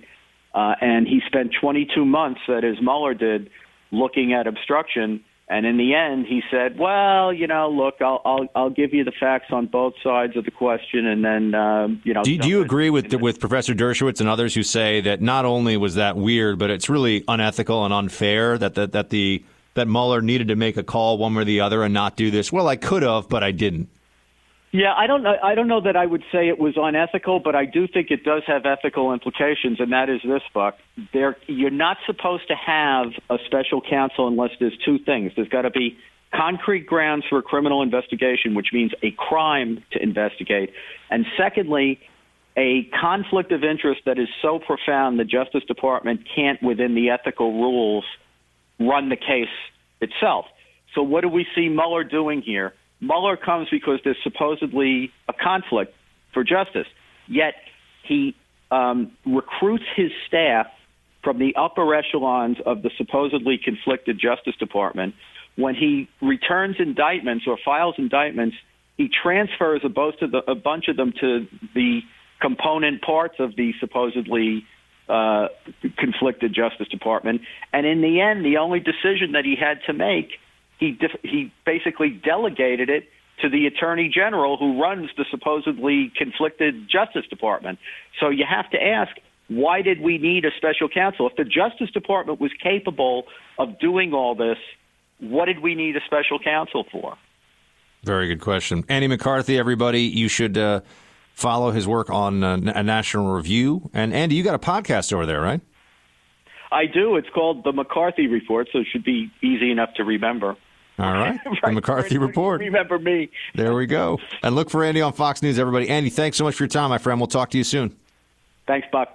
Uh, and he spent 22 months, that is, Mueller did, looking at obstruction and in the end, he said, "Well, you know, look, I'll I'll, I'll give you the facts on both sides of the question, and then um, you know." Do, do you agree with the, with Professor Dershowitz and others who say that not only was that weird, but it's really unethical and unfair that that that the that Mueller needed to make a call one way or the other and not do this? Well, I could have, but I didn't. Yeah, I don't know. I don't know that I would say it was unethical, but I do think it does have ethical implications, and that is this, Buck. There, you're not supposed to have a special counsel unless there's two things. There's got to be concrete grounds for a criminal investigation, which means a crime to investigate, and secondly, a conflict of interest that is so profound the Justice Department can't, within the ethical rules, run the case itself. So, what do we see Mueller doing here? Mueller comes because there's supposedly a conflict for justice. Yet he um, recruits his staff from the upper echelons of the supposedly conflicted Justice Department. When he returns indictments or files indictments, he transfers a, the, a bunch of them to the component parts of the supposedly uh, conflicted Justice Department. And in the end, the only decision that he had to make he def- he basically delegated it to the attorney general who runs the supposedly conflicted Justice Department. So you have to ask, why did we need a special counsel? If the Justice Department was capable of doing all this, what did we need a special counsel for? Very good question. Andy McCarthy, everybody, you should uh, follow his work on uh, a National Review. And Andy, you got a podcast over there, right? I do. It's called the McCarthy Report, so it should be easy enough to remember. All right. right. The McCarthy. Report. Remember me. there we go. And look for Andy on Fox News, everybody. Andy, thanks so much for your time, my friend. We'll talk to you soon. Thanks, Buck.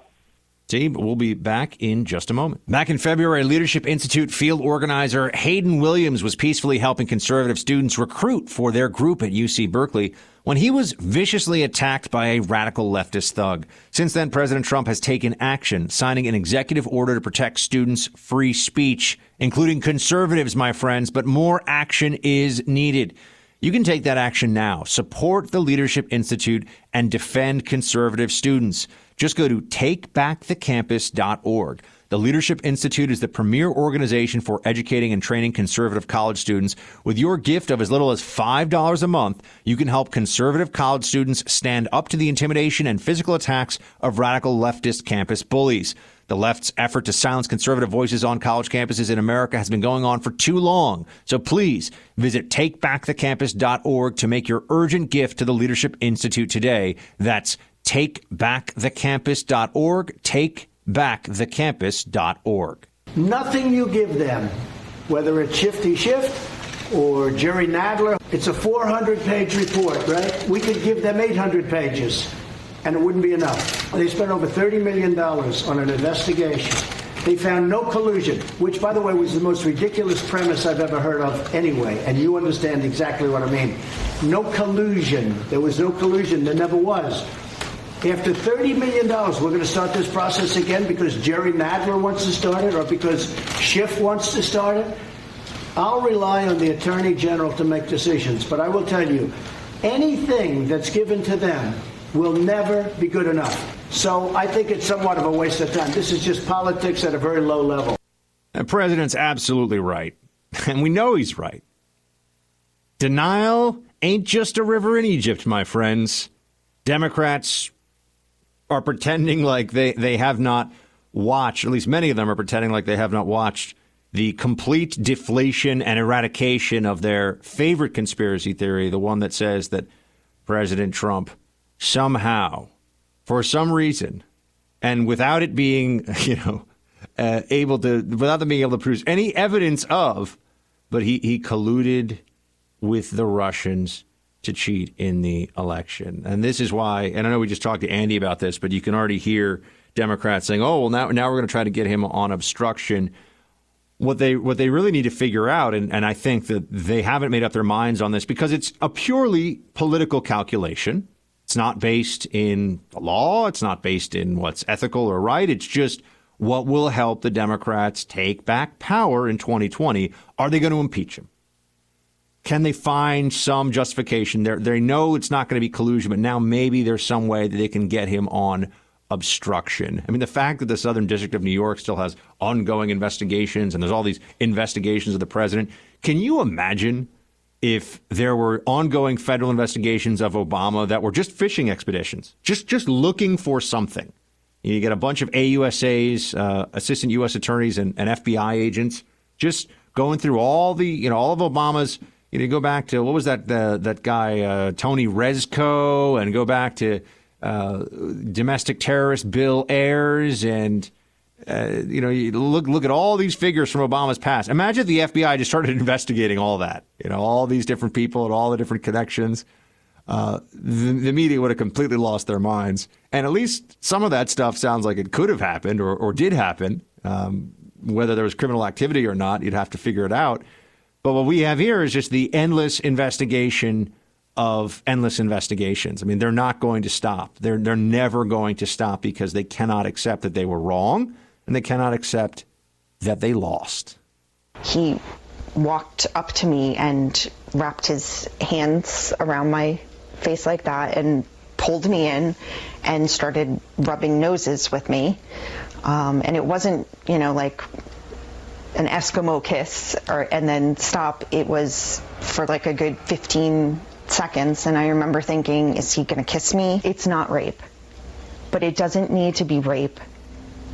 Team, we'll be back in just a moment. Back in February, Leadership Institute field organizer Hayden Williams was peacefully helping conservative students recruit for their group at UC Berkeley when he was viciously attacked by a radical leftist thug. Since then, President Trump has taken action, signing an executive order to protect students' free speech, including conservatives, my friends, but more action is needed. You can take that action now. Support the Leadership Institute and defend conservative students. Just go to takebackthecampus.org. The Leadership Institute is the premier organization for educating and training conservative college students. With your gift of as little as $5 a month, you can help conservative college students stand up to the intimidation and physical attacks of radical leftist campus bullies. The left's effort to silence conservative voices on college campuses in America has been going on for too long. So please visit takebackthecampus.org to make your urgent gift to the Leadership Institute today. That's takebackthecampus.org. Takebackthecampus.org. Nothing you give them, whether it's Shifty Shift or Jerry Nadler, it's a 400 page report, right? We could give them 800 pages and it wouldn't be enough. They spent over $30 million on an investigation. They found no collusion, which, by the way, was the most ridiculous premise I've ever heard of anyway, and you understand exactly what I mean. No collusion. There was no collusion. There never was. After $30 million, we're going to start this process again because Jerry Nadler wants to start it or because Schiff wants to start it. I'll rely on the Attorney General to make decisions, but I will tell you, anything that's given to them will never be good enough. So I think it's somewhat of a waste of time. This is just politics at a very low level. The president's absolutely right. And we know he's right. Denial ain't just a river in Egypt, my friends. Democrats are pretending like they, they have not watched, at least many of them are pretending like they have not watched the complete deflation and eradication of their favorite conspiracy theory, the one that says that President Trump somehow, for some reason, and without it being, you know, uh, able to, without them being able to produce any evidence of, but he, he colluded with the Russians to cheat in the election. And this is why, and I know we just talked to Andy about this, but you can already hear Democrats saying, oh, well, now, now we're going to try to get him on obstruction. What they what they really need to figure out, and, and I think that they haven't made up their minds on this because it's a purely political calculation. It's not based in the law. It's not based in what's ethical or right. It's just what will help the Democrats take back power in 2020. Are they going to impeach him? Can they find some justification? They're, they know it's not going to be collusion, but now maybe there's some way that they can get him on obstruction. I mean, the fact that the Southern District of New York still has ongoing investigations and there's all these investigations of the president. Can you imagine if there were ongoing federal investigations of Obama that were just fishing expeditions, just just looking for something. You get a bunch of AUSAs, uh, assistant U.S. attorneys, and, and FBI agents just going through all the you know all of Obama's You know, go back to what was that uh, that guy uh, Tony Rezko, and go back to uh, domestic terrorist Bill Ayers, and uh, you know, you look look at all these figures from Obama's past. Imagine the FBI just started investigating all that. You know, all these different people and all the different connections. Uh, the, the, media would have completely lost their minds. And at least some of that stuff sounds like it could have happened or, or did happen. Um, whether there was criminal activity or not, you'd have to figure it out. But what we have here is just the endless investigation of endless investigations. I mean, they're not going to stop. They're they're never going to stop because they cannot accept that they were wrong and they cannot accept that they lost. He walked up to me and wrapped his hands around my face like that and pulled me in and started rubbing noses with me. Um, and it wasn't, you know, like an Eskimo kiss or and then stop. It was for like a good 15 seconds. And I remember thinking, is he going to kiss me? It's not rape. But it doesn't need to be rape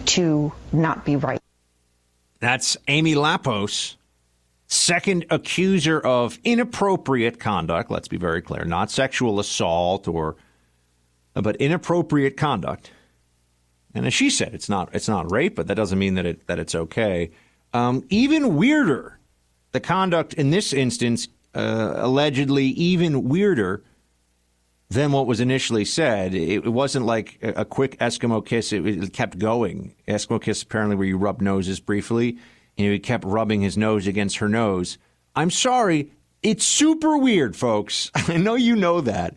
to not be right. That's Amy Lappos, second accuser of inappropriate conduct. Let's be very clear, not sexual assault or, but inappropriate conduct. And as she said, it's not it's not rape, but that doesn't mean that it that it's okay. Um, even weirder, the conduct in this instance, uh, allegedly even weirder than what was initially said. It, it wasn't like a, a, quick Eskimo kiss. It, it, kept going. Eskimo kiss apparently where you rub noses briefly. And he kept rubbing his nose against her nose. I'm sorry. It's super weird, folks. I know you know that.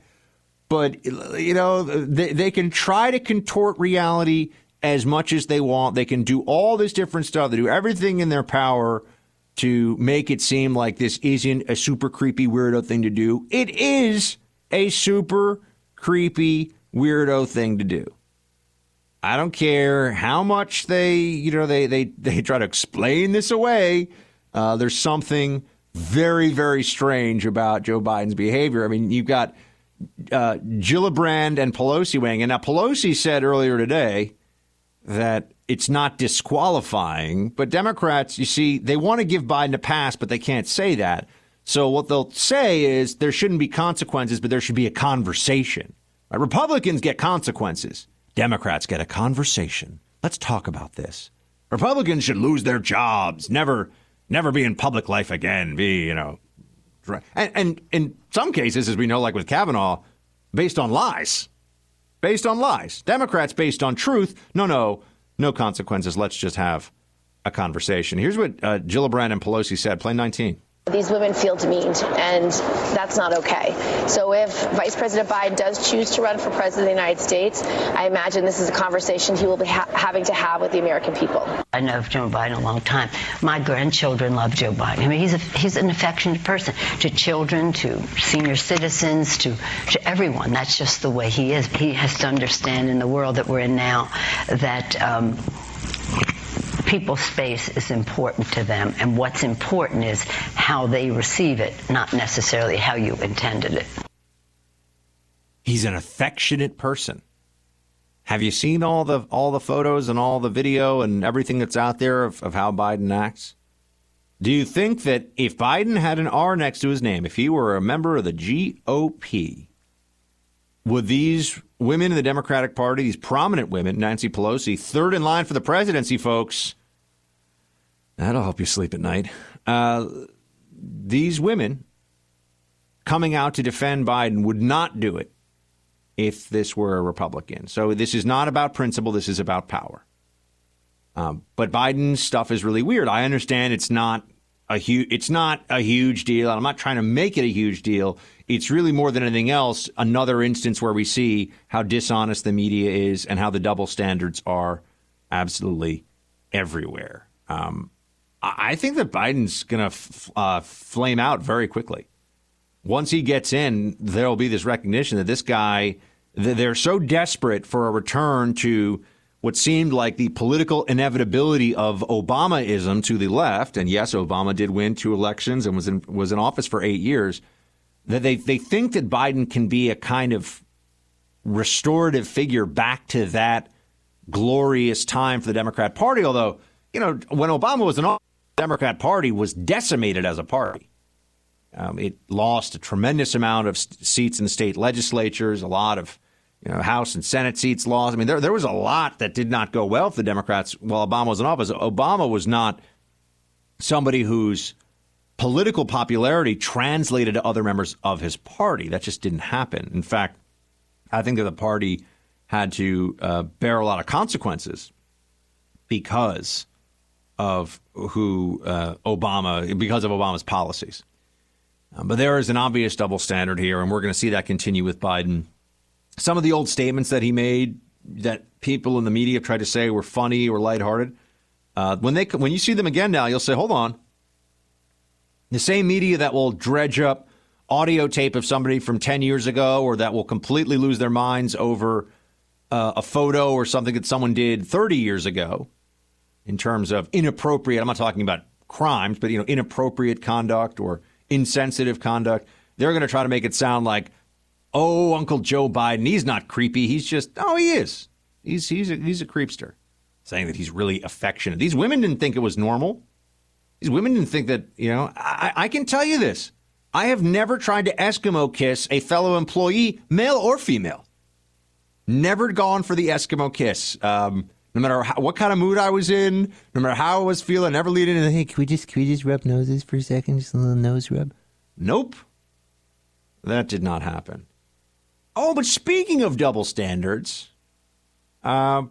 But, you know, they, they can try to contort reality as much as they want. They can do all this different stuff. They do everything in their power to make it seem like this isn't a super creepy, weirdo thing to do. It is a super creepy, weirdo thing to do. I don't care how much they, you know, they they they try to explain this away. Uh, there's something very very strange about Joe Biden's behavior. I mean, you've got uh, Gillibrand and Pelosi weighing in. Now, Pelosi said earlier today that it's not disqualifying, but Democrats, you see, they want to give Biden a pass, but they can't say that. So what they'll say is there shouldn't be consequences, but there should be a conversation. Republicans get consequences. Democrats get a conversation. Let's talk about this. Republicans should lose their jobs, never, never be in public life again. Be you know, and, and in some cases, as we know, like with Kavanaugh, based on lies, based on lies. Democrats based on truth. No, no, no consequences. Let's just have a conversation. Here's what uh, Gillibrand and Pelosi said. Play 19. These women feel demeaned, and that's not okay. So if Vice President Biden does choose to run for president of the United States, I imagine this is a conversation he will be ha- having to have with the American people. I know Joe Biden a long time. My grandchildren love Joe Biden. I mean, he's a, he's an affectionate person to children, to senior citizens, to to everyone. That's just the way he is. He has to understand in the world that we're in now that. Um, people's space is important to them, and what's important is how they receive it, not necessarily how you intended it. He's an affectionate person. Have you seen all the all the photos and all the video and everything that's out there of, of how Biden acts? Do you think that if Biden had an R next to his name, if he were a member of the GOP, would these women in the Democratic Party, these prominent women, Nancy Pelosi, third in line for the presidency, folks, That'll help you sleep at night. Uh, these women coming out to defend Biden would not do it if this were a Republican. So this is not about principle. This is about power. Um, but Biden's stuff is really weird. I understand it's not a huge. It's not a huge deal. I'm not trying to make it a huge deal. It's really more than anything else another instance where we see how dishonest the media is and how the double standards are absolutely everywhere. Um, I think that Biden's going to f- uh, flame out very quickly. Once he gets in, there'll be this recognition that this guy, they're so desperate for a return to what seemed like the political inevitability of Obamaism to the left. And yes, Obama did win two elections and was in, was in office for eight years. That they, they think that Biden can be a kind of restorative figure back to that glorious time for the Democrat Party. Although, you know, when Obama was in office, the Democrat Party was decimated as a party. Um, it lost a tremendous amount of seats in the state legislatures, a lot of you know, House and Senate seats lost. I mean, there there was a lot that did not go well for the Democrats while Obama was in office. Obama was not somebody whose political popularity translated to other members of his party. That just didn't happen. In fact, I think that the party had to uh, bear a lot of consequences because of who uh, Obama, because of Obama's policies. Um, but there is an obvious double standard here, and we're going to see that continue with Biden. Some of the old statements that he made that people in the media tried to say were funny or lighthearted. Uh, when they when you see them again now, you'll say, "Hold on." The same media that will dredge up audio tape of somebody from ten years ago, or that will completely lose their minds over uh, a photo or something that someone did thirty years ago, in terms of inappropriate. I'm not talking about crimes, but you know, inappropriate conduct or insensitive conduct. They're going to try to make it sound like, oh, Uncle Joe Biden, he's not creepy. He's just, oh, he is. He's he's a, he's a creepster, saying that he's really affectionate. These women didn't think it was normal. These women didn't think that you know. I, I can tell you this: I have never tried to Eskimo kiss a fellow employee, male or female. Never gone for the Eskimo kiss. Um, no matter how, what kind of mood I was in, no matter how I was feeling, never leading into, hey, can we just can we just rub noses for a second, just a little nose rub? Nope, that did not happen. Oh, but speaking of double standards, uh,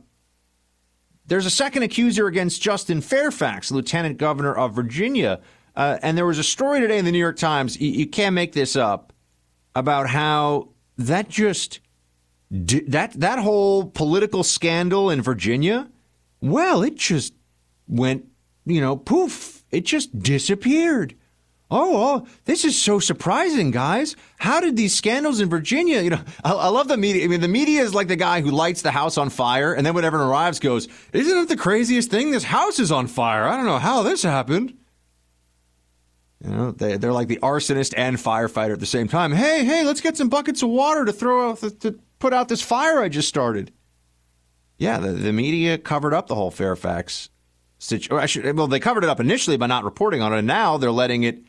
there's a second accuser against Justin Fairfax, Lieutenant Governor of Virginia, uh, and there was a story today in the New York Times. You, you can't make this up about how that just that that whole political scandal in Virginia, well, it just went, you know, poof, it just disappeared. Oh, oh, this is so surprising, guys. How did these scandals in Virginia, you know, I, I, love the media. I mean, the media is like the guy who lights the house on fire and then when everyone arrives goes, isn't it the craziest thing? This house is on fire. I don't know how this happened. You know, they, they're like the arsonist and firefighter at the same time. Hey, hey, let's get some buckets of water to throw out to put out this fire I just started. Yeah, the, the media covered up the whole Fairfax situation. Well, they covered it up initially by not reporting on it, and now they're letting it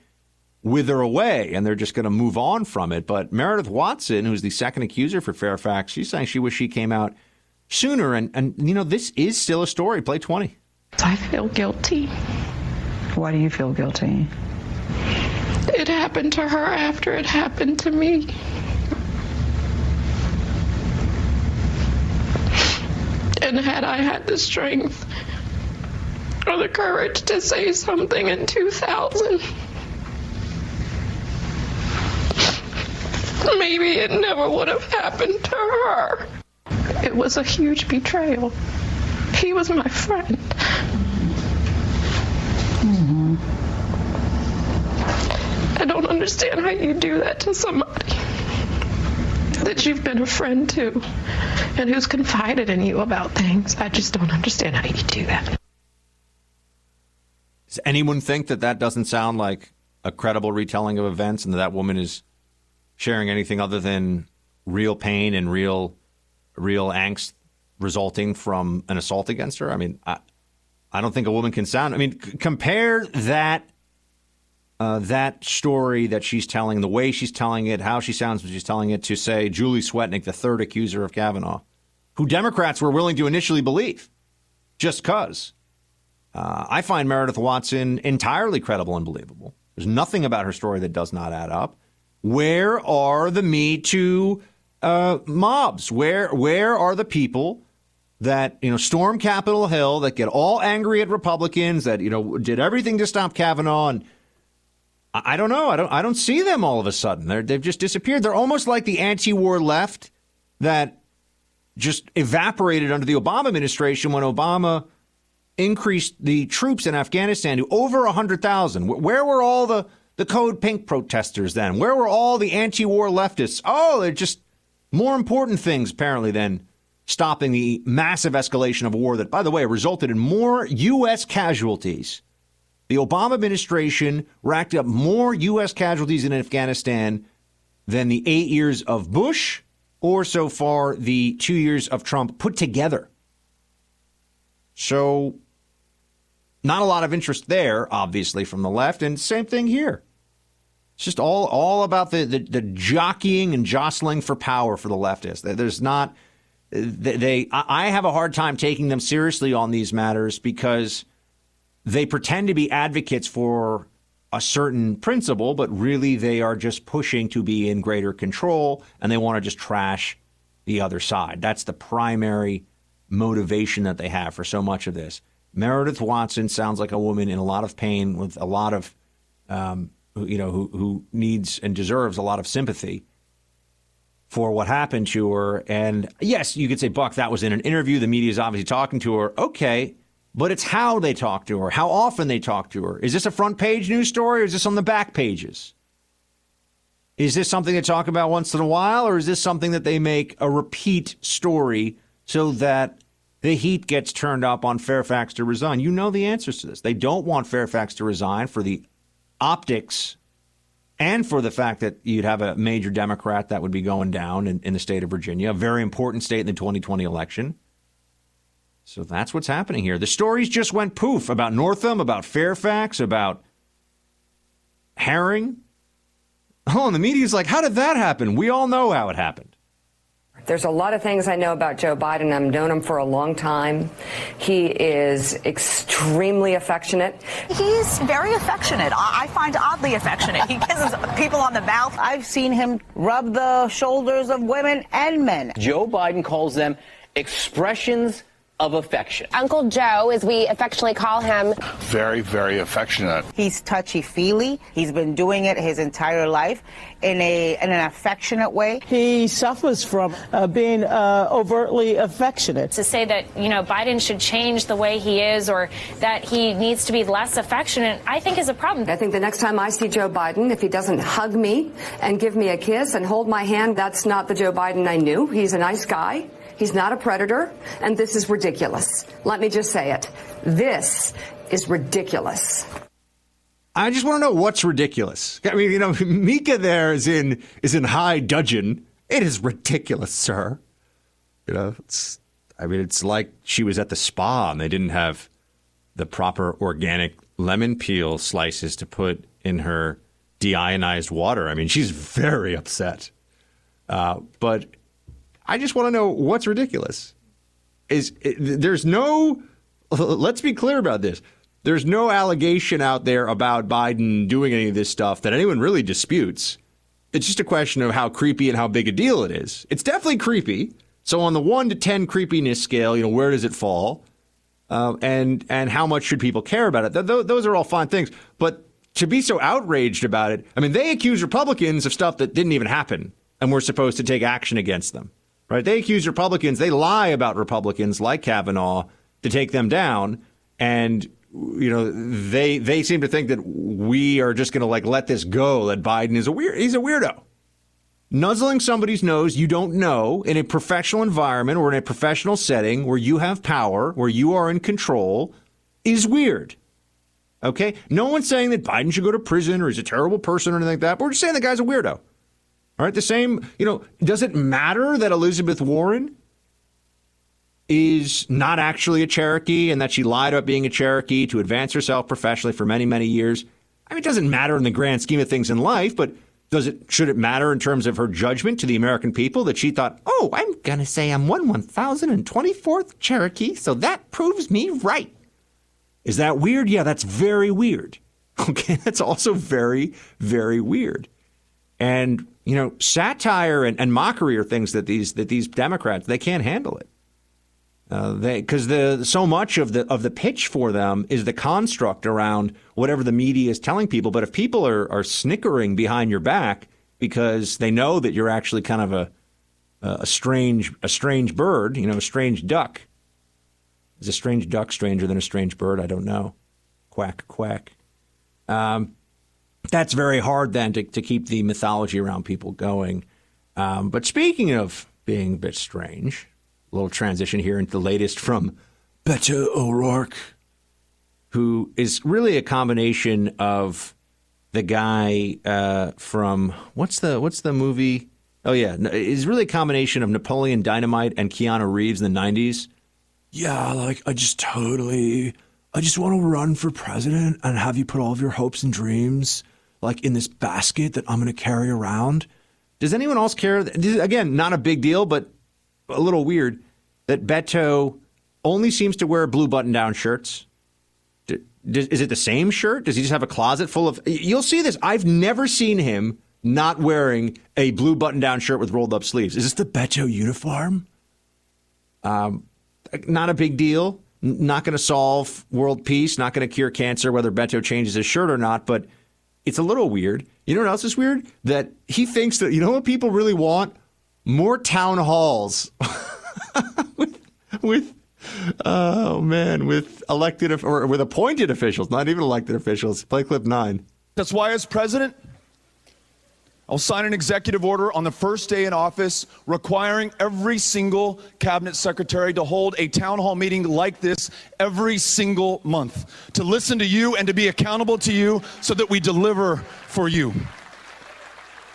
wither away, and they're just going to move on from it. But Meredith Watson, who's the second accuser for Fairfax, she's saying she wish she came out sooner. And, and you know, this is still a story. Play 20. I feel guilty. Why do you feel guilty? It happened to her after it happened to me. And had I had the strength or the courage to say something in 2000, maybe it never would have happened to her. It was a huge betrayal. He was my friend. Mm-hmm. I don't understand how you do that to somebody that you've been a friend to and who's confided in you about things. I just don't understand how you do that. Does anyone think that that doesn't sound like a credible retelling of events and that that woman is sharing anything other than real pain and real real angst resulting from an assault against her? I mean, I, I don't think a woman can sound. I mean, c- compare that uh, that story that she's telling, the way she's telling it, how she sounds when she's telling it, to say Julie Swetnick, the third accuser of Kavanaugh, who Democrats were willing to initially believe, just because. Uh, I find Meredith Watson entirely credible and believable. There's nothing about her story that does not add up. Where are the Me Too uh, mobs? Where where are the people that you know storm Capitol Hill that get all angry at Republicans that you know did everything to stop Kavanaugh and I don't know. I don't. I don't see them all of a sudden. They're, they've just disappeared. They're almost like the anti-war left that just evaporated under the Obama administration when Obama increased the troops in Afghanistan to over hundred thousand. Where were all the the Code Pink protesters then? Where were all the anti-war leftists? Oh, they're just more important things apparently than stopping the massive escalation of war that, by the way, resulted in more U.S. casualties the Obama administration racked up more U.S. casualties in Afghanistan than the eight years of Bush or so far the two years of Trump put together. So, not a lot of interest there, obviously, from the left. And same thing here. It's just all all about the, the, the jockeying and jostling for power for the leftists. There's not they, they I have a hard time taking them seriously on these matters because they pretend to be advocates for a certain principle, but really they are just pushing to be in greater control and they want to just trash the other side. That's the primary motivation that they have for so much of this. Meredith Watson sounds like a woman in a lot of pain with a lot of, um, you know, who, who needs and deserves a lot of sympathy for what happened to her. And yes, you could say, Buck, that was in an interview. The media is obviously talking to her. Okay. But it's how they talk to her, how often they talk to her. Is this a front page news story or is this on the back pages? Is this something they talk about once in a while or is this something that they make a repeat story so that the heat gets turned up on Fairfax to resign? You know the answers to this. They don't want Fairfax to resign for the optics and for the fact that you'd have a major Democrat that would be going down in, in the state of Virginia, a very important state in the 2020 election. So that's what's happening here. The stories just went poof about Northam, about Fairfax, about Herring. Oh, and the media's like, how did that happen? We all know how it happened. There's a lot of things I know about Joe Biden. I've known him for a long time. He is extremely affectionate. He's very affectionate. I find oddly affectionate. He kisses people on the mouth. I've seen him rub the shoulders of women and men. Joe Biden calls them expressions of affection. Uncle Joe, as we affectionately call him. Very, very affectionate. He's touchy feely. He's been doing it his entire life in a in an affectionate way. He suffers from uh, being uh, overtly affectionate. To say that you know Biden should change the way he is or that he needs to be less affectionate, I think is a problem. I think the next time I see Joe Biden, if he doesn't hug me and give me a kiss and hold my hand, that's not the Joe Biden I knew. He's a nice guy. He's not a predator, and this is ridiculous. Let me just say it. This is ridiculous. I just want to know what's ridiculous. I mean, you know, Mika there is in is in high dudgeon. It is ridiculous, sir. You know, it's. I mean, it's like she was at the spa and they didn't have the proper organic lemon peel slices to put in her deionized water. I mean, she's very upset. Uh, but I just want to know what's ridiculous. Is there's no let's be clear about this. There's no allegation out there about Biden doing any of this stuff that anyone really disputes. It's just a question of how creepy and how big a deal it is. It's definitely creepy. So on the one to ten creepiness scale, you know, where does it fall? Uh, and and how much should people care about it? Th- th- those are all fine things. But to be so outraged about it, I mean, they accuse Republicans of stuff that didn't even happen, and we're supposed to take action against them right? They accuse Republicans, they lie about Republicans like Kavanaugh to take them down, and you know they they seem to think that we are just going to like let this go. That Biden is a weird, he's a weirdo. Nuzzling somebody's nose you don't know in a professional environment or in a professional setting where you have power, where you are in control, is weird. Okay? No one's saying that Biden should go to prison or he's a terrible person or anything like that. But we're just saying the guy's a weirdo. Right, the same, you know, does it matter that Elizabeth Warren is not actually a Cherokee and that she lied about being a Cherokee to advance herself professionally for many, many years? I mean, it doesn't matter in the grand scheme of things in life, but does it should it matter in terms of her judgment to the American people that she thought, "Oh, I'm going to say I'm 1 1024th Cherokee, so that proves me right." Is that weird? Yeah, that's very weird. Okay, that's also very very weird. And you know, satire and, and mockery are things that these that these Democrats they can't handle it. Uh, they because the so much of the of the pitch for them is the construct around whatever the media is telling people. But if people are are snickering behind your back because they know that you're actually kind of a a strange a strange bird, you know, a strange duck. Is a strange duck stranger than a strange bird? I don't know. Quack quack. Um, that's very hard then to, to keep the mythology around people going. Um, but speaking of being a bit strange, a little transition here into the latest from Beto O'Rourke, who is really a combination of the guy uh, from what's the what's the movie? Oh yeah, is really a combination of Napoleon Dynamite and Keanu Reeves in the '90s. Yeah, like I just totally, I just want to run for president and have you put all of your hopes and dreams like in this basket that I'm going to carry around. Does anyone else care? Again, not a big deal, but a little weird that Beto only seems to wear blue button down shirts. Is it the same shirt? Does he just have a closet full of. You'll see this. I've never seen him not wearing a blue button down shirt with rolled up sleeves. Is this the Beto uniform? Um, not a big deal. Not going to solve world peace. Not going to cure cancer, whether Beto changes his shirt or not. But it's a little weird. You know what else is weird? That he thinks that, you know what people really want? More town halls with, with, oh man, with elected or with appointed officials, not even elected officials. Play clip nine. That's why, as president, I'll sign an executive order on the first day in office requiring every single cabinet secretary to hold a town hall meeting like this every single month, to listen to you and to be accountable to you so that we deliver for you.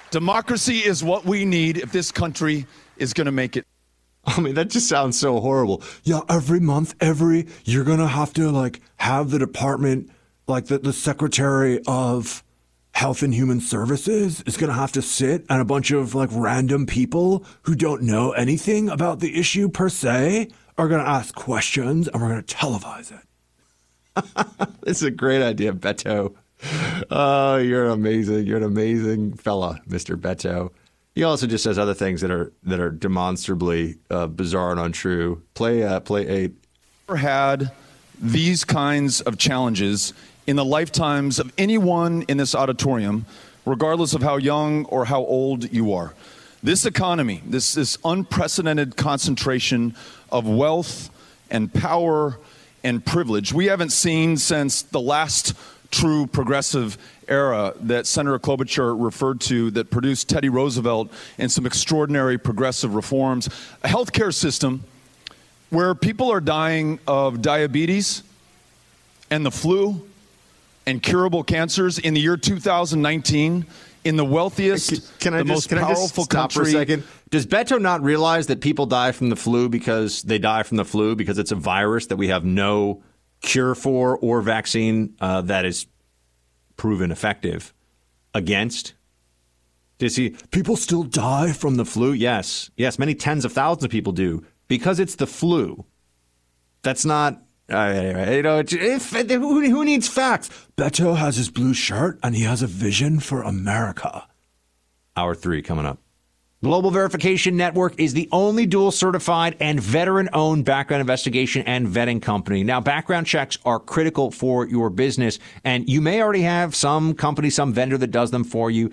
Democracy is what we need if this country is going to make it. I mean, that just sounds so horrible. Yeah, every month, every you're gonna have to like have the department, like the, the secretary of health and human services is gonna have to sit and a bunch of like random people who don't know anything about the issue per se are gonna ask questions and we're gonna televise it. This is a great idea, Beto. Oh, you're an amazing. You're an amazing fella, Mr. Beto. He also just says other things that are that are demonstrably uh, bizarre and untrue. Play uh, play eight. Never had these kinds of challenges in the lifetimes of anyone in this auditorium, regardless of how young or how old you are. This economy, this, this unprecedented concentration of wealth and power and privilege, we haven't seen since the last true progressive era that Senator Klobuchar referred to that produced Teddy Roosevelt and some extraordinary progressive reforms. A healthcare system where people are dying of diabetes and the flu and curable cancers in the year 2019 in the wealthiest, Can I the just, most can I powerful stop country. for a second? Does Beto not realize that people die from the flu because they die from the flu because it's a virus that we have no cure for or vaccine uh, that is proven effective against? Does he? People still die from the flu. Yes, yes. Many tens of thousands of people do because it's the flu. That's not. Uh, anyway, you know, it's- if, who, who needs facts? Beto has his blue shirt and he has a vision for America. Hour three coming up. Global Verification Network is the only dual certified and veteran owned background investigation and vetting company. Now, background checks are critical for your business, and you may already have some company, some vendor that does them for you.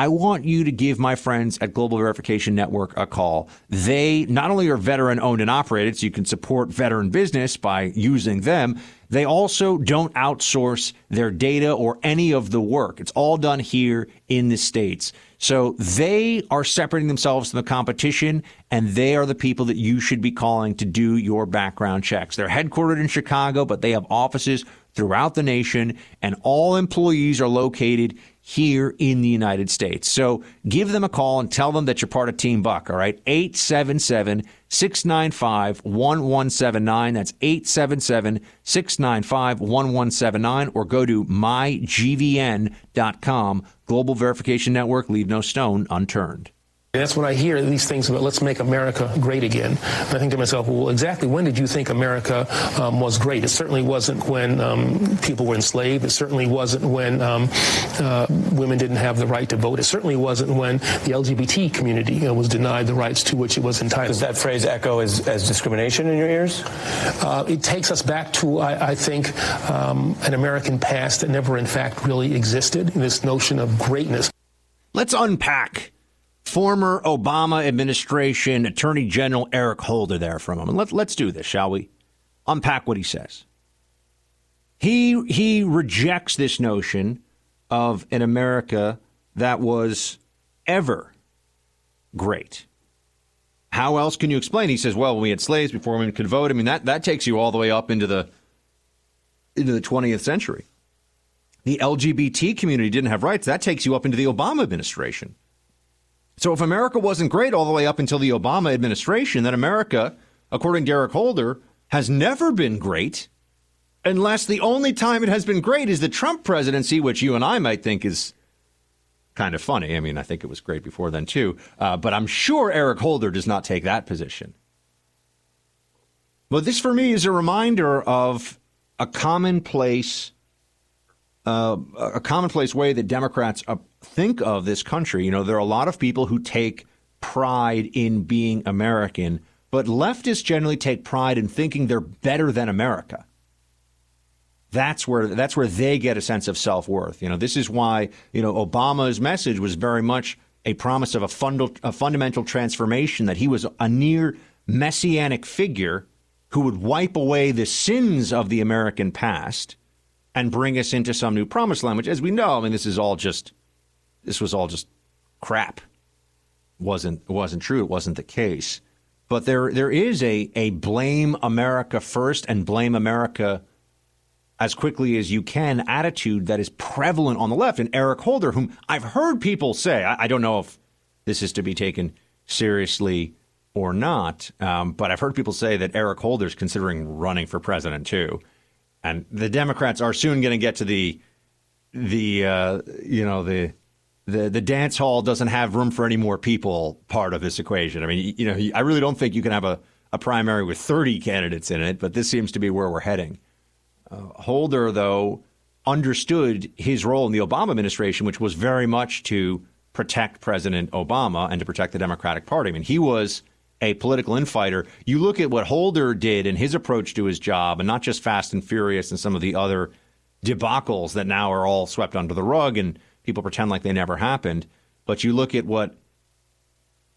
I want you to give my friends at Global Verification Network a call. They not only are veteran owned and operated, so you can support veteran business by using them, they also don't outsource their data or any of the work. It's all done here in the States. So they are separating themselves from the competition, and they are the people that you should be calling to do your background checks. They're headquartered in Chicago, but they have offices throughout the nation, and all employees are located here in the United States. So give them a call and tell them that you're part of Team Buck, all right? 877 695 1179. That's 877 695 1179. Or go to mygvn.com. Global Verification Network, leave no stone unturned. That's when I hear these things about let's make America great again. And I think to myself, well, exactly when did you think America um, was great? It certainly wasn't when um, people were enslaved. It certainly wasn't when um, uh, women didn't have the right to vote. It certainly wasn't when the LGBT community you know, was denied the rights to which it was entitled. Does that phrase echo as, as discrimination in your ears? Uh, it takes us back to, I, I think, um, an American past that never, in fact, really existed. This notion of greatness. Let's unpack former Obama administration Attorney General Eric Holder there for a moment. Let, let's do this, shall we? Unpack what he says. He he rejects this notion of an America that was ever great. How else can you explain? He says, "Well, we had slaves before women could vote." I mean, that that takes you all the way up into the into the 20th century. The LGBT community didn't have rights. That takes you up into the Obama administration. So if America wasn't great all the way up until the Obama administration, then America, according to Eric Holder, has never been great unless the only time it has been great is the Trump presidency, which you and I might think is kind of funny. I mean, I think it was great before then too. Uh, but I'm sure Eric Holder does not take that position. But this for me is a reminder of a commonplace, uh, a commonplace way that Democrats uh, think of this country. You know, there are a lot of people who take pride in being American, but leftists generally take pride in thinking they're better than America. That's where that's where they get a sense of self worth. You know, this is why you know Obama's message was very much a promise of a, fund- a fundamental transformation. That he was a near messianic figure who would wipe away the sins of the American past and bring us into some new promised land. Which, as we know, I mean, this is all just this was all just crap. wasn't wasn't true. It wasn't the case. But there there is a a blame America first and blame America as quickly as you can attitude that is prevalent on the left. And Eric Holder, whom I've heard people say, I, I don't know if this is to be taken seriously or not, um, but I've heard people say that Eric Holder is considering running for president too. And the Democrats are soon going to get to the the uh, you know the the the dance hall doesn't have room for any more people part of this equation. I mean, you know, I really don't think you can have a, a primary with 30 candidates in it, but this seems to be where we're heading. Uh, Holder, though, understood his role in the Obama administration, which was very much to protect President Obama and to protect the Democratic Party. I mean, he was a political infighter. You look at what Holder did and his approach to his job, and not just Fast and Furious and some of the other debacles that now are all swept under the rug and people pretend like they never happened. But you look at what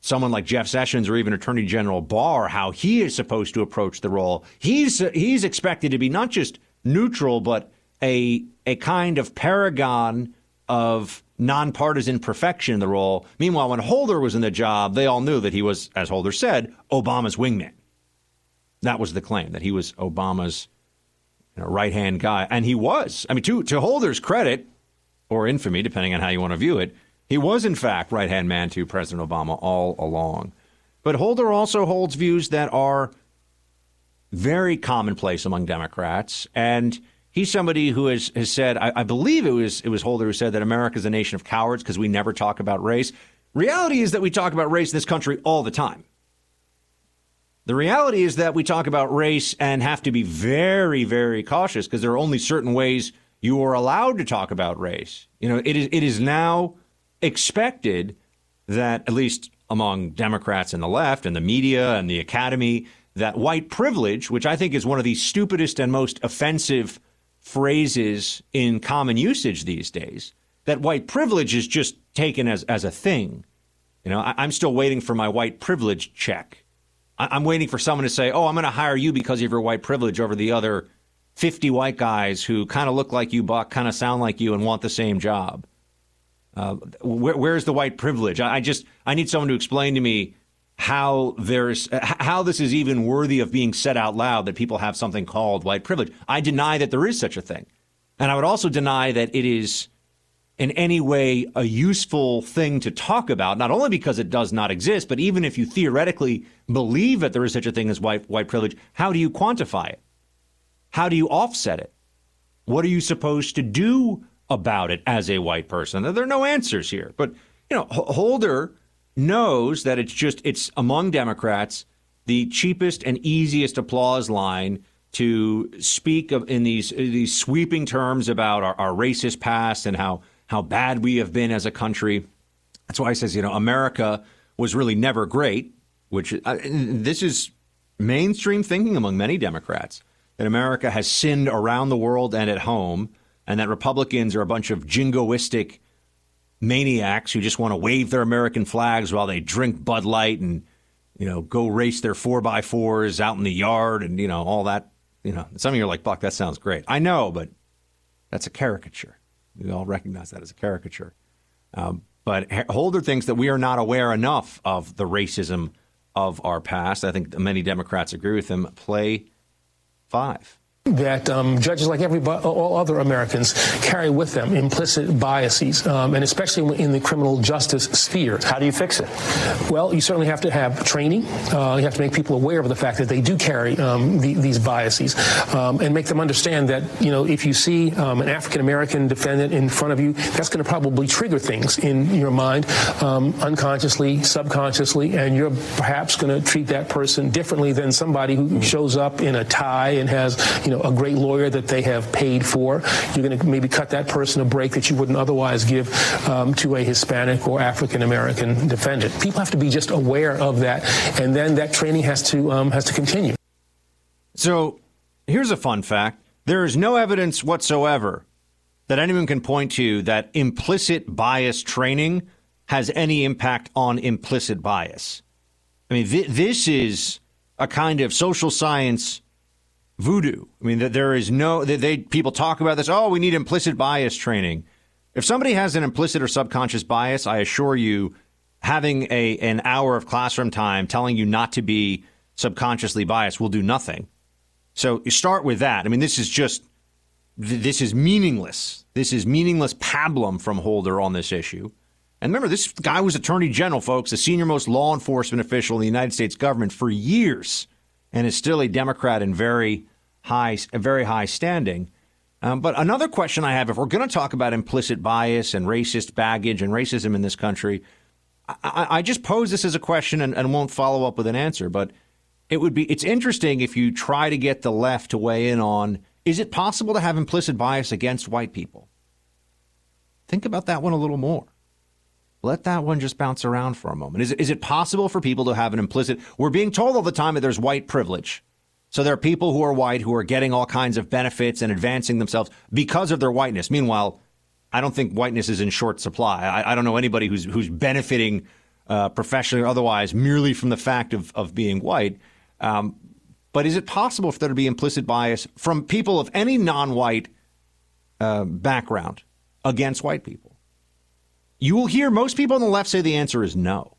someone like Jeff Sessions or even Attorney General Barr, how he is supposed to approach the role. He's he's expected to be not just neutral, but a a kind of paragon of nonpartisan perfection in the role. Meanwhile, when Holder was in the job, they all knew that he was, as Holder said, Obama's wingman. That was the claim that he was Obama's you know, right hand guy, and he was. I mean, to to Holder's credit or infamy, depending on how you want to view it, he was in fact right hand man to President Obama all along. But Holder also holds views that are very commonplace among Democrats. And he's somebody who has, has said, I, I believe it was it was Holder who said that America is a nation of cowards because we never talk about race. Reality is that we talk about race in this country all the time. The reality is that we talk about race and have to be very, very cautious because there are only certain ways you are allowed to talk about race. You know, it is it is now expected that at least among Democrats and the left and the media and the academy that white privilege, which I think is one of the stupidest and most offensive phrases in common usage these days, that white privilege is just taken as, as a thing. You know, I, am still waiting for my white privilege check. I, am waiting for someone to say, oh, I'm going to hire you because of your white privilege over the other 50 white guys who kind of look like you, Buck, kind of sound like you, and want the same job. Uh, where, where's the white privilege? I, I just, I need someone to explain to me how there's uh, how this is even worthy of being said out loud that people have something called white privilege. I deny that there is such a thing. And I would also deny that it is in any way a useful thing to talk about, not only because it does not exist, but even if you theoretically believe that there is such a thing as white, white privilege, how do you quantify it? How do you offset it? What are you supposed to do about it as a white person? There are no answers here. But, you know, Holder knows that it's just it's among Democrats the cheapest and easiest applause line to speak of in these these sweeping terms about our, our racist past and how how bad we have been as a country. That's why he says, you know, America was really never great. Which uh, this is mainstream thinking among many Democrats that America has sinned around the world and at home, and that Republicans are a bunch of jingoistic maniacs who just want to wave their American flags while they drink Bud Light and you know go race their four by fours out in the yard and you know all that. You know, some of you are like, "Buck, that sounds great." I know, but that's a caricature. We all recognize that as a caricature. Um, but Holder thinks that we are not aware enough of the racism of our past. I think many Democrats agree with him. Play five. That um, judges, like everybody, all other Americans, carry with them implicit biases, um, and especially in the criminal justice sphere. How do you fix it? Well, you certainly have to have training. Uh, you have to make people aware of the fact that they do carry um, the, these biases, um, and make them understand that you know if you see um, an African American defendant in front of you, that's going to probably trigger things in your mind, um, unconsciously, subconsciously, and you're perhaps going to treat that person differently than somebody who shows up in a tie and has you know, a great lawyer that they have paid for. You're going to maybe cut that person a break that you wouldn't otherwise give um, to a Hispanic or African American defendant. People have to be just aware of that, and then that training has to um, has to continue. So, here's a fun fact: there is no evidence whatsoever that anyone can point to that implicit bias training has any impact on implicit bias. I mean, th- this is a kind of social science voodoo. I mean, that there is no that they people talk about this. Oh, we need implicit bias training. If somebody has an implicit or subconscious bias, I assure you, having a an hour of classroom time telling you not to be subconsciously biased will do nothing. So you start with that. I mean, this is just this is meaningless. This is meaningless pablum from Holder on this issue. And remember, this guy was Attorney General, folks, the senior most law enforcement official in the United States government for years and is still a Democrat in very high, very high standing. Um, but another question I have, if we're going to talk about implicit bias and racist baggage and racism in this country, I, I just pose this as a question and, and won't follow up with an answer. But it would be it's interesting if you try to get the left to weigh in on is it possible to have implicit bias against white people? Think about that one a little more. Let that one just bounce around for a moment. Is it, is it possible for people to have an implicit? We're being told all the time that there's white privilege. So there are people who are white who are getting all kinds of benefits and advancing themselves because of their whiteness. Meanwhile, I don't think whiteness is in short supply. I, I don't know anybody who's who's benefiting uh, professionally or otherwise merely from the fact of of being white. Um, but is it possible for there to be implicit bias from people of any non-white uh, background against white people? You will hear most people on the left say the answer is no,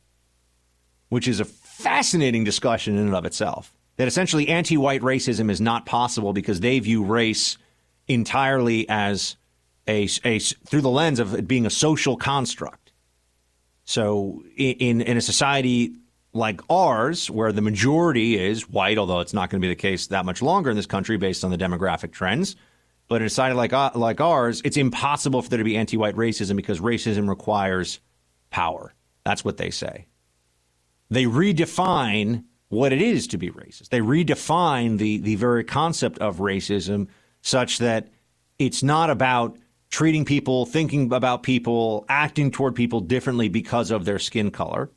which is a fascinating discussion in and of itself. That essentially anti white racism is not possible because they view race entirely as a, a through the lens of it being a social construct. So in, in a society like ours, where the majority is white, although it's not going to be the case that much longer in this country based on the demographic trends, but in a society like, uh, like ours, it's impossible for there to be anti white racism because racism requires power. That's what they say. They redefine what it is to be racist. They redefine the, the very concept of racism such that it's not about treating people, thinking about people, acting toward people differently because of their skin color,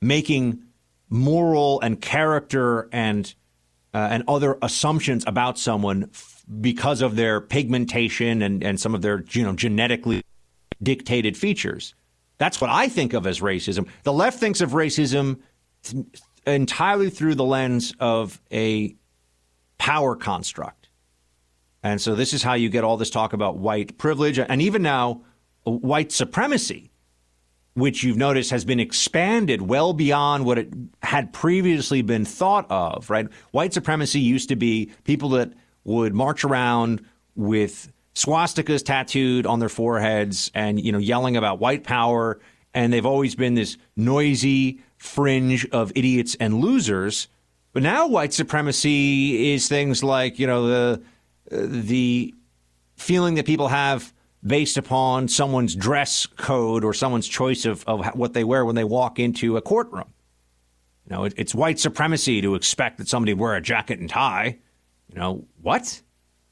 making moral and character and uh, and other assumptions about someone because of their pigmentation and, and some of their you know genetically dictated features. That's what I think of as racism. The left thinks of racism th- entirely through the lens of a power construct. And so this is how you get all this talk about white privilege and even now uh, white supremacy, which you've noticed has been expanded well beyond what it had previously been thought of, right? White supremacy used to be people that would march around with swastikas tattooed on their foreheads and you know yelling about white power. And they've always been this noisy fringe of idiots and losers. But now white supremacy is things like you know the the feeling that people have based upon someone's dress code or someone's choice of, of what they wear when they walk into a courtroom. You know it, it's white supremacy to expect that somebody wear a jacket and tie you know, what?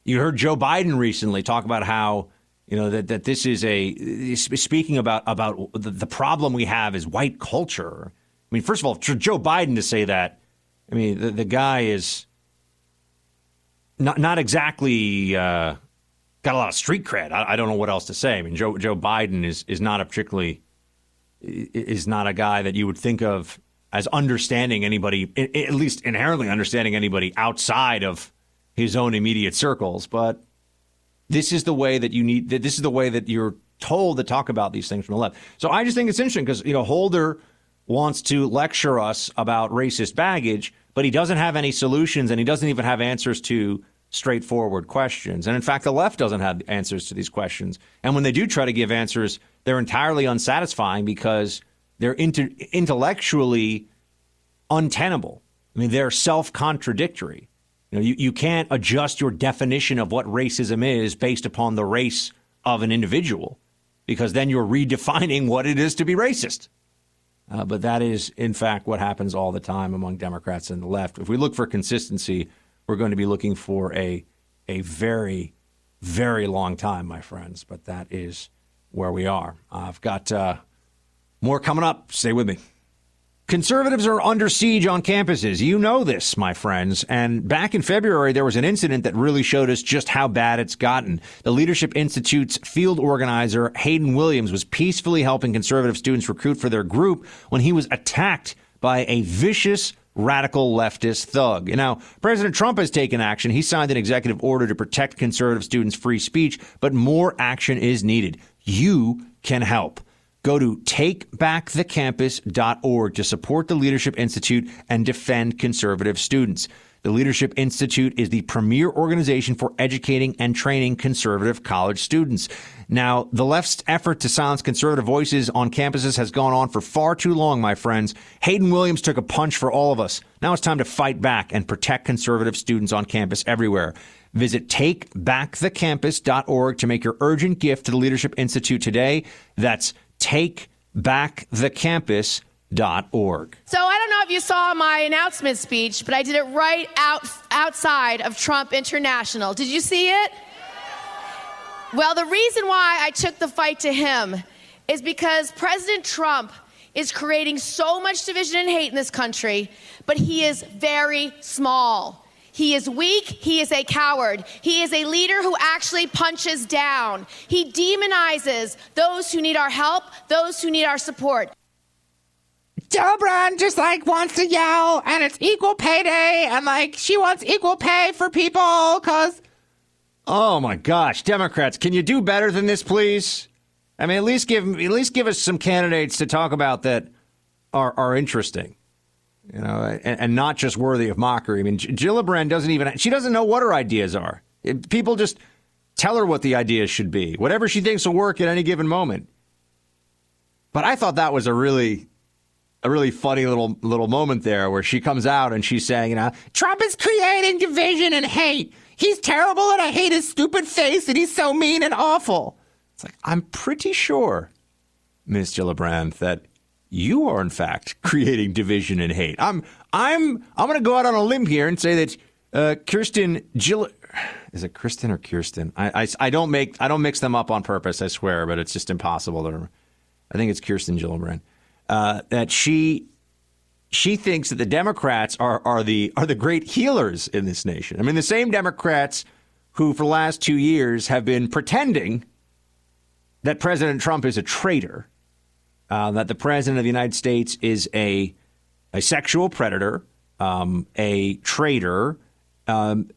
You heard Joe Biden recently talk about how, you know, that, that this is a, speaking about, about the, the problem we have is white culture. I mean, first of all, Joe Biden to say that, I mean, the, the guy is not, not exactly uh, got a lot of street cred. I, I don't know what else to say. I mean, Joe, Joe Biden is, is not a particularly, is not a guy that you would think of as understanding anybody, at least inherently understanding anybody outside of his own immediate circles. But this is the way that you need. This is the way that you're told to talk about these things from the left. So I just think it's interesting because you know Holder wants to lecture us about racist baggage, but he doesn't have any solutions, and he doesn't even have answers to straightforward questions. And in fact, the left doesn't have answers to these questions. And when they do try to give answers, they're entirely unsatisfying because they're inter- intellectually untenable. I mean, they're self contradictory. You know, you, you can't adjust your definition of what racism is based upon the race of an individual because then you're redefining what it is to be racist. Uh, but that is, in fact, what happens all the time among Democrats and the left. If we look for consistency, we're going to be looking for a, a very, very long time, my friends. But that is where we are. I've got uh, more coming up. Stay with me. Conservatives are under siege on campuses. You know this, my friends. And back in February, there was an incident that really showed us just how bad it's gotten. The Leadership Institute's field organizer, Hayden Williams, was peacefully helping conservative students recruit for their group when he was attacked by a vicious radical leftist thug. Now, President Trump has taken action. He signed an executive order to protect conservative students' free speech, but more action is needed. You can help. Go to takebackthecampus.org to support the Leadership Institute and defend conservative students. The Leadership Institute is the premier organization for educating and training conservative college students. Now, the left's effort to silence conservative voices on campuses has gone on for far too long, my friends. Hayden Williams took a punch for all of us. Now it's time to fight back and protect conservative students on campus everywhere. Visit takebackthecampus.org to make your urgent gift to the Leadership Institute today. That's takebackthecampus.org. So I don't know if you saw my announcement speech, but I did it right out outside of Trump International. Did you see it? Well, the reason why I took the fight to him is because President Trump is creating so much division and hate in this country, but he is very small. He is weak. He is a coward. He is a leader who actually punches down. He demonizes those who need our help, those who need our support. Gillibrand just like wants to yell, and it's equal pay day, and like she wants equal pay for people because. Oh my gosh, Democrats, can you do better than this, please? I mean, at least give at least give us some candidates to talk about that are are interesting you know, and, and, not just worthy of mockery. I mean, Gillibrand doesn't even, she doesn't know what her ideas are. It, people just tell her what the ideas should be, whatever she thinks will work at any given moment. But I thought that was a really, a really funny little little moment there where she comes out and she's saying, you know, Trump is creating division and hate. He's terrible and I hate his stupid face and he's so mean and awful. It's like, I'm pretty sure, Miss Gillibrand, that you are in fact creating division and hate. I'm I'm I'm going to go out on a limb here and say that uh, Kirsten Jill is it Kristen or Kirsten? I, I, I, don't make I don't mix them up on purpose. I swear, but it's just impossible to. I think it's Kirsten Gillibrand. Uh, that she she thinks that the Democrats are are the are the great healers in this nation. I mean, the same Democrats who for the last two years have been pretending that President Trump is a traitor uh, that the president of the United States is a a sexual predator, um, a traitor, um,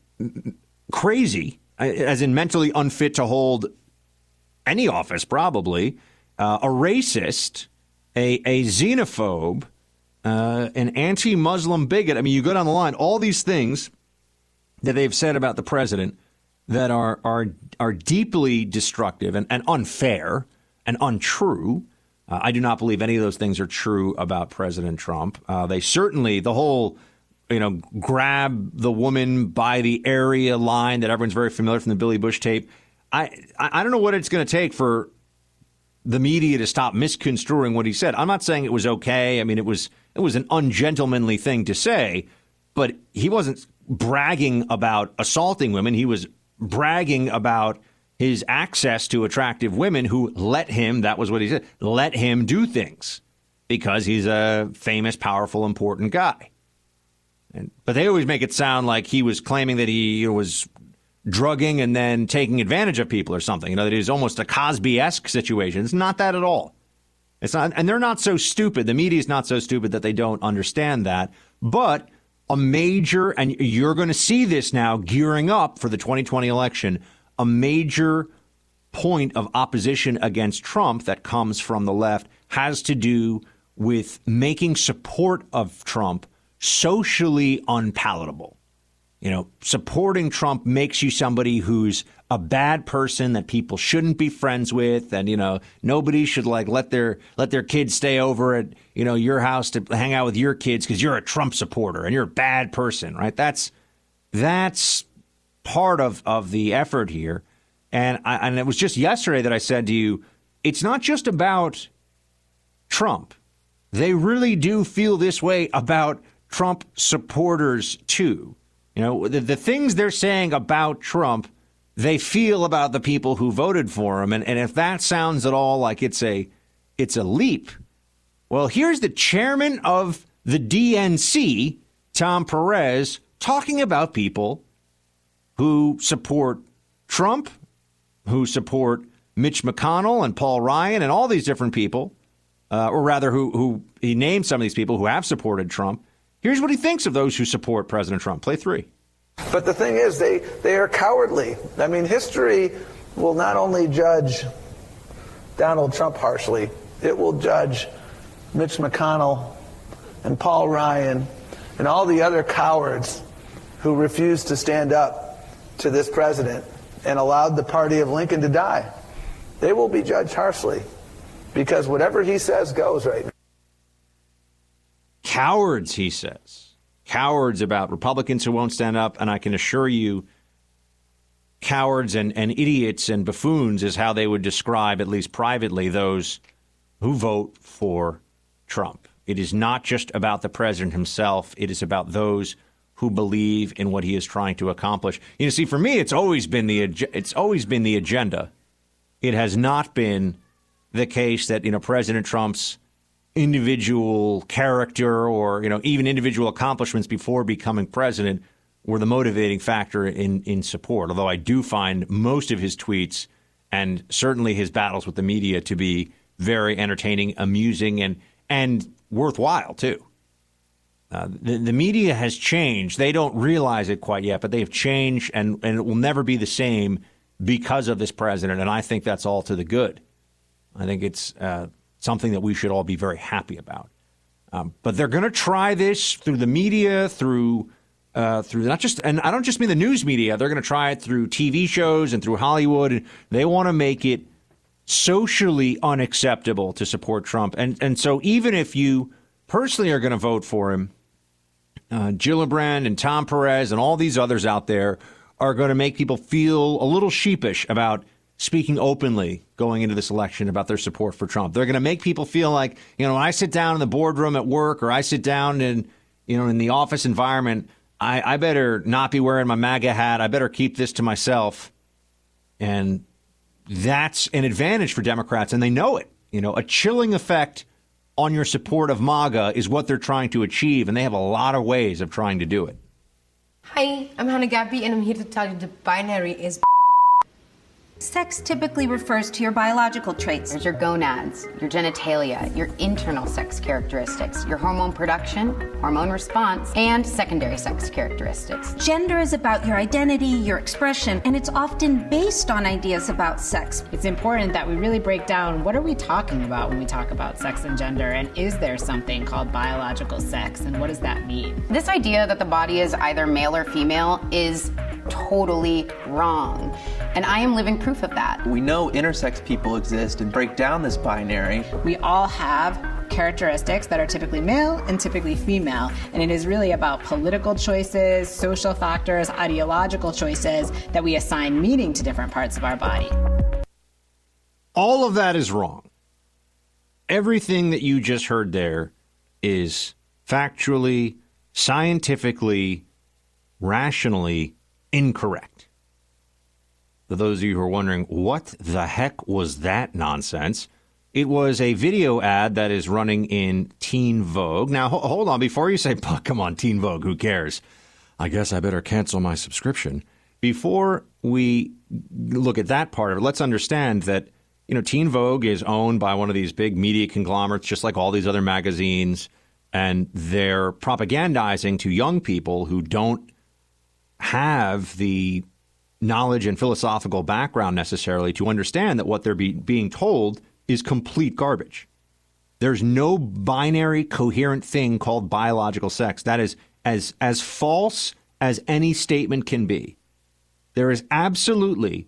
crazy, as in mentally unfit to hold any office, probably, uh, a racist, a, a xenophobe, uh, an anti Muslim bigot. I mean, you go down the line, all these things that they've said about the president that are, are, are deeply destructive and, and unfair and untrue. Uh, I do not believe any of those things are true about President Trump. Uh, they certainly, the whole, you know, grab the woman by the area line that everyone's very familiar from the Billy Bush tape. I, I don't know what it's going to take for the media to stop misconstruing what he said. I'm not saying it was okay. I mean, it was it was an ungentlemanly thing to say, but he wasn't bragging about assaulting women. He was bragging about his access to attractive women who let him, that was what he said, let him do things because he's a famous, powerful, important guy. And, but they always make it sound like he was claiming that he was drugging and then taking advantage of people or something. You know, that it was almost a Cosby esque situation. It's not that at all. It's not, and they're not so stupid. The media is not so stupid that they don't understand that. But a major, and you're going to see this now gearing up for the 2020 election a major point of opposition against Trump that comes from the left has to do with making support of Trump socially unpalatable. you know, supporting Trump makes you somebody who's a bad person that people shouldn't be friends with, and you know, nobody should like let their let their kids stay over at you know your house to hang out with your kids because you're a Trump supporter and you're a bad person, right? That's that's part of of the effort here, and I, and it was just yesterday that I said to you, it's not just about Trump. They really do feel this way about Trump supporters too. You know, the, the things they're saying about Trump, they feel about the people who voted for him. And, and if that sounds at all like it's a it's a leap, well, here's the chairman of the DNC, Tom Perez, talking about people who support Trump, who support Mitch McConnell and Paul Ryan and all these different people, uh, or rather, who, who he named some of these people who have supported Trump. Here's what he thinks of those who support President Trump. Play three. But the thing is, they, they are cowardly. I mean, history will not only judge Donald Trump harshly, it will judge Mitch McConnell and Paul Ryan and all the other cowards who refuse to stand up to this president and allowed the party of Lincoln to die. They will be judged harshly because whatever he says goes right now. Cowards, he says. Cowards about Republicans who won't stand up. And I can assure you, cowards and, and idiots and buffoons is how they would describe, at least privately, those who vote for Trump. It is not just about the president himself, it is about those who believe in what he is trying to accomplish. You know, see, for me, it's always been the it's always been the agenda. It has not been the case that you know President Trump's individual character or you know even individual accomplishments before becoming president were the motivating factor in in support. Although I do find most of his tweets and certainly his battles with the media to be very entertaining, amusing, and and worthwhile too. Uh, the, the media has changed. They don't realize it quite yet, but they have changed, and, and it will never be the same because of this president. And I think that's all to the good. I think it's uh, something that we should all be very happy about. Um, but they're going to try this through the media, through uh, through not just, and I don't just mean the news media. They're going to try it through TV shows and through Hollywood. They want to make it socially unacceptable to support Trump. And and so even if you personally are going to vote for him, uh, Gillibrand and Tom Perez and all these others out there are going to make people feel a little sheepish about speaking openly going into this election about their support for Trump. They're going to make people feel like, you know, when I sit down in the boardroom at work or I sit down in, you know, in the office environment, I, I better not be wearing my MAGA hat. I better keep this to myself. And that's an advantage for Democrats, and they know it. You know, a chilling effect on your support of MAGA is what they're trying to achieve, and they have a lot of ways of trying to do it. Hi, I'm Hanne Gaby, and I'm here to tell you the binary is. Sex typically refers to your biological traits. There's your gonads, your genitalia, your internal sex characteristics, your hormone production, hormone response, and secondary sex characteristics. Gender is about your identity, your expression, and it's often based on ideas about sex. It's important that we really break down what are we talking about when we talk about sex and gender, and is there something called biological sex, and what does that mean? This idea that the body is either male or female is totally wrong. And I am living proof of that. We know intersex people exist and break down this binary. We all have characteristics that are typically male and typically female. And it is really about political choices, social factors, ideological choices that we assign meaning to different parts of our body. All of that is wrong. Everything that you just heard there is factually, scientifically, rationally incorrect. For those of you who are wondering, what the heck was that nonsense? It was a video ad that is running in Teen Vogue. Now, ho- hold on. Before you say, come on, Teen Vogue, who cares? I guess I better cancel my subscription. Before we look at that part of it, let's understand that, you know, Teen Vogue is owned by one of these big media conglomerates, just like all these other magazines, and they're propagandizing to young people who don't have the knowledge and philosophical background necessarily to understand that what they're be, being told is complete garbage. There's no binary coherent thing called biological sex. That is as as false as any statement can be. There is absolutely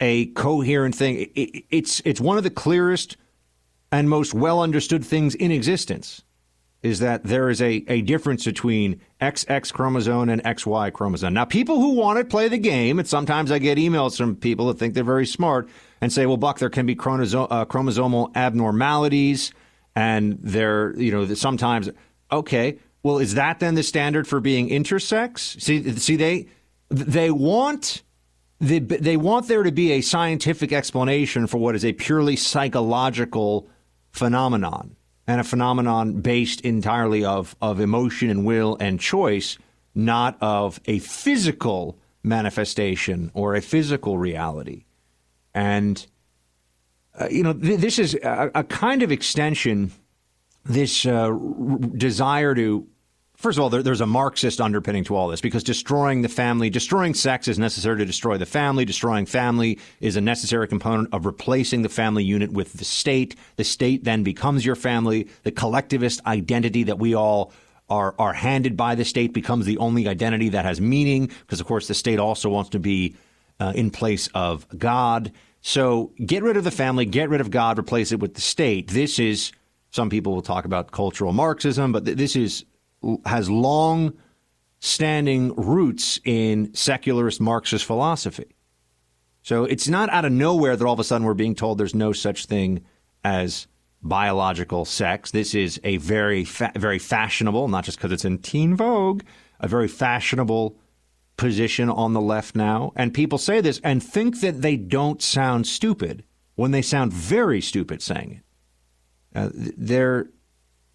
a coherent thing. It, it, it's it's one of the clearest and most well understood things in existence is that there is a, a difference between XX chromosome and XY chromosome. Now, people who want to play the game, and sometimes I get emails from people that think they're very smart and say, well, Buck, there can be chromoso- uh, chromosomal abnormalities, and there, you know, sometimes, okay, well, is that then the standard for being intersex? See, see, they they want they, they want there to be a scientific explanation for what is a purely psychological phenomenon and a phenomenon based entirely of, of emotion and will and choice, not of a physical manifestation or a physical reality. And, uh, you know, th- this is a, a, kind of extension, this uh, r- desire to First of all, there, there's a Marxist underpinning to all this because destroying the family, destroying sex is necessary to destroy the family. Destroying family is a necessary component of replacing the family unit with the state. The state then becomes your family. The collectivist identity that we all are, are handed by the state becomes the only identity that has meaning because, of course, the state also wants to be uh, in place of God. So get rid of the family, get rid of God, replace it with the state. This is, some people will talk about cultural Marxism, but th- this is has long standing roots in secularist Marxist philosophy. So it's not out of nowhere that all of a sudden we're being told there's no such thing as biological sex. This is a very, fa- very fashionable, not just because it's in teen vogue, a very fashionable position on the left now. And people say this and think that they don't sound stupid when they sound very stupid saying it. Uh, they're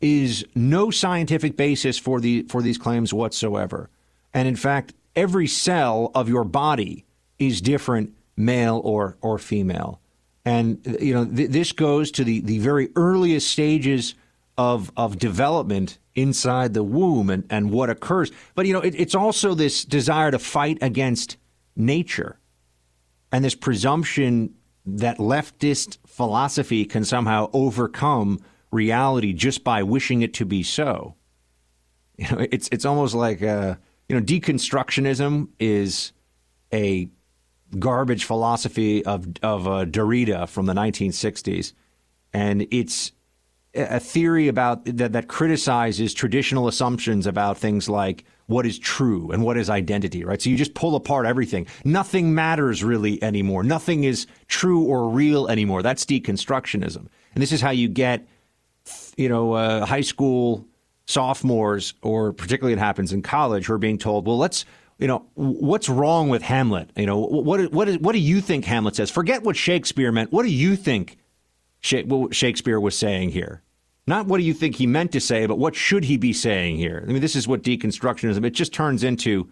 is no scientific basis for the for these claims whatsoever. And in fact, every cell of your body is different, male or or female. And you know th- this goes to the the very earliest stages of of development inside the womb and and what occurs. But you know it, it's also this desire to fight against nature and this presumption that leftist philosophy can somehow overcome reality just by wishing it to be so. You know, it's it's almost like uh, you know deconstructionism is a garbage philosophy of of uh, Derrida from the 1960s, and it's a theory about that that criticizes traditional assumptions about things like what is true and what is identity, right? So you just pull apart everything. Nothing matters really anymore. Nothing is true or real anymore. That's deconstructionism. And this is how you get you know, uh, high school sophomores, or particularly it happens in college, who are being told, well, let's, you know, what's wrong with Hamlet? You know, what, what, is, what do you think Hamlet says? Forget what Shakespeare meant. What do you think Shakespeare was saying here? Not what do you think he meant to say, but what should he be saying here? I mean, this is what deconstructionism, it just turns into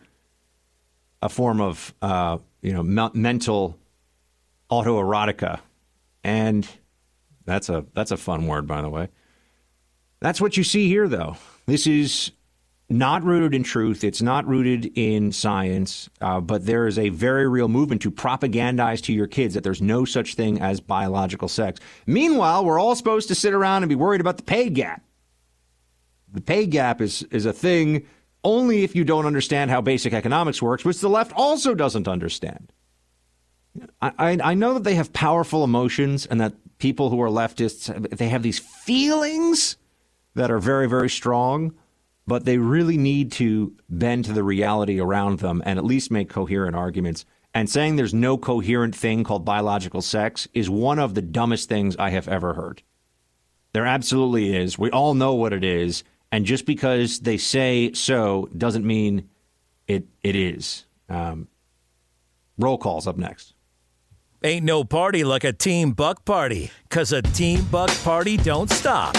a form of, uh, you know, me- mental autoerotica. And that's a, that's a fun word, by the way. That's what you see here, though. This is not rooted in truth. It's not rooted in science, uh, but there is a very real movement to propagandize to your kids that there's no such thing as biological sex. Meanwhile, we're all supposed to sit around and be worried about the pay gap. The pay gap is, is a thing only if you don't understand how basic economics works, which the left also doesn't understand. I, I, I know that they have powerful emotions and that people who are leftists, they have these feelings that are very, very strong, but they really need to bend to the reality around them and at least make coherent arguments. And saying there's no coherent thing called biological sex is one of the dumbest things I have ever heard. There absolutely is. We all know what it is. And just because they say so doesn't mean it, it is. Um, roll calls up next. Ain't no party like a Team Buck party, because a Team Buck party don't stop.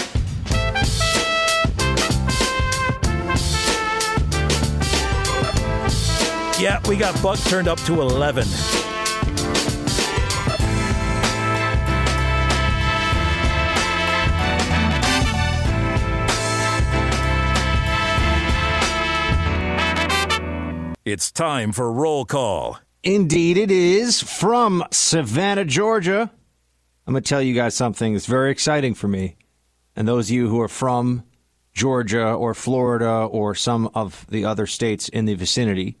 Yeah, we got Buck turned up to 11. It's time for roll call. Indeed, it is from Savannah, Georgia. I'm going to tell you guys something that's very exciting for me. And those of you who are from Georgia or Florida or some of the other states in the vicinity –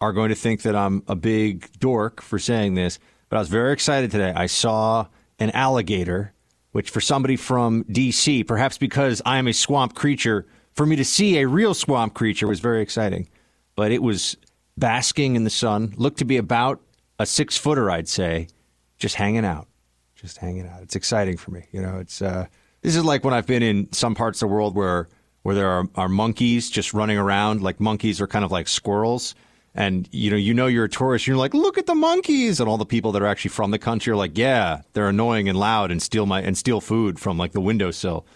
are going to think that I'm a big dork for saying this, but I was very excited today. I saw an alligator, which for somebody from D.C., perhaps because I am a swamp creature, for me to see a real swamp creature was very exciting. But it was basking in the sun, looked to be about a six footer, I'd say, just hanging out, just hanging out. It's exciting for me. You know, it's uh, this is like when I've been in some parts of the world where where there are, are monkeys just running around. Like monkeys are kind of like squirrels. And you know, you know you're a tourist. You're like, look at the monkeys, and all the people that are actually from the country are like, yeah, they're annoying and loud and steal my and steal food from like the windowsill.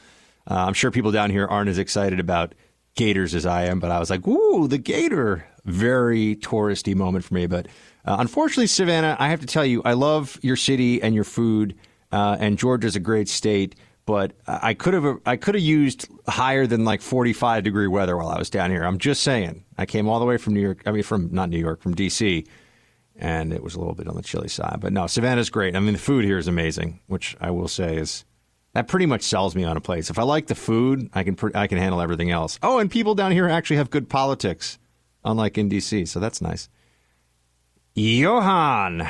Uh, I'm sure people down here aren't as excited about gators as I am, but I was like, ooh, the gator, very touristy moment for me. But uh, unfortunately, Savannah, I have to tell you, I love your city and your food, uh, and Georgia's a great state but I could have I could have used higher than like 45 degree weather while I was down here. I'm just saying. I came all the way from New York. I mean, from not New York, from D.C. And it was a little bit on the chilly side, but no, Savannah's great. I mean, the food here is amazing, which I will say is that pretty much sells me on a place. If I like the food, I can I can handle everything else. Oh, and people down here actually have good politics, unlike in D.C. So that's nice. Johan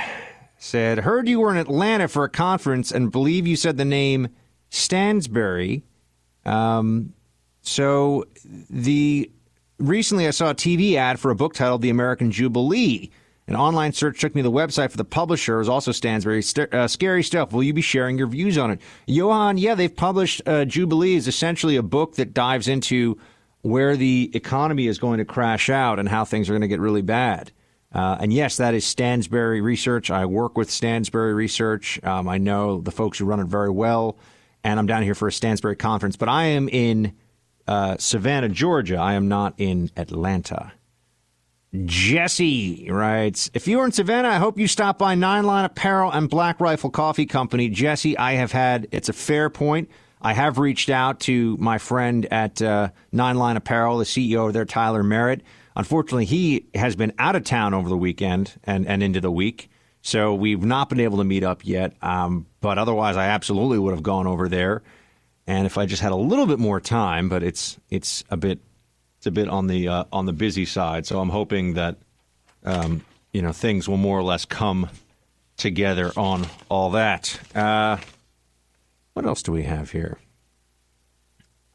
said, "Heard you were in Atlanta for a conference, and believe you said the name." Stansberry. Um, so the recently I saw a TV ad for a book titled The American Jubilee. An online search took me to the website for the publisher. Is also Stansberry. St- uh, scary stuff. Will you be sharing your views on it, Johan? Yeah, they've published uh, Jubilee is essentially a book that dives into where the economy is going to crash out and how things are going to get really bad. Uh, and yes, that is Stansberry Research. I work with Stansberry Research. Um, I know the folks who run it very well and I'm down here for a Stansberry conference, but I am in uh, Savannah, Georgia. I am not in Atlanta. Jesse writes, If you are in Savannah, I hope you stop by Nine Line Apparel and Black Rifle Coffee Company. Jesse, I have had, it's a fair point. I have reached out to my friend at uh, Nine Line Apparel, the CEO there, Tyler Merritt. Unfortunately, he has been out of town over the weekend and, and into the week. So we've not been able to meet up yet. Um, but otherwise, I absolutely would have gone over there. And if I just had a little bit more time, but it's it's a bit it's a bit on the uh, on the busy side. So I'm hoping that um, you know things will more or less come together on all that. Uh, what else do we have here?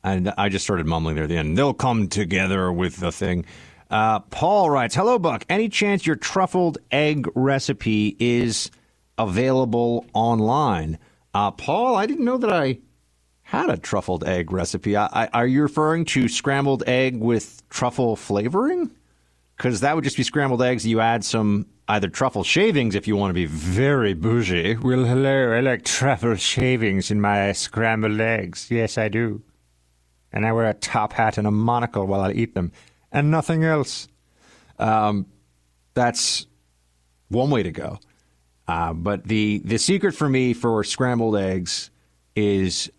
And I just started mumbling there at the end. They'll come together with the thing. Uh, Paul writes, "Hello, Buck. Any chance your truffled egg recipe is available online?" Uh, Paul, I didn't know that I had a truffled egg recipe. I, I, are you referring to scrambled egg with truffle flavoring? Because that would just be scrambled eggs. You add some either truffle shavings if you want to be very bougie. Well, hello, I like truffle shavings in my scrambled eggs. Yes, I do. And I wear a top hat and a monocle while I eat them and nothing else. Um, that's one way to go. Uh, but the the secret for me for scrambled eggs is,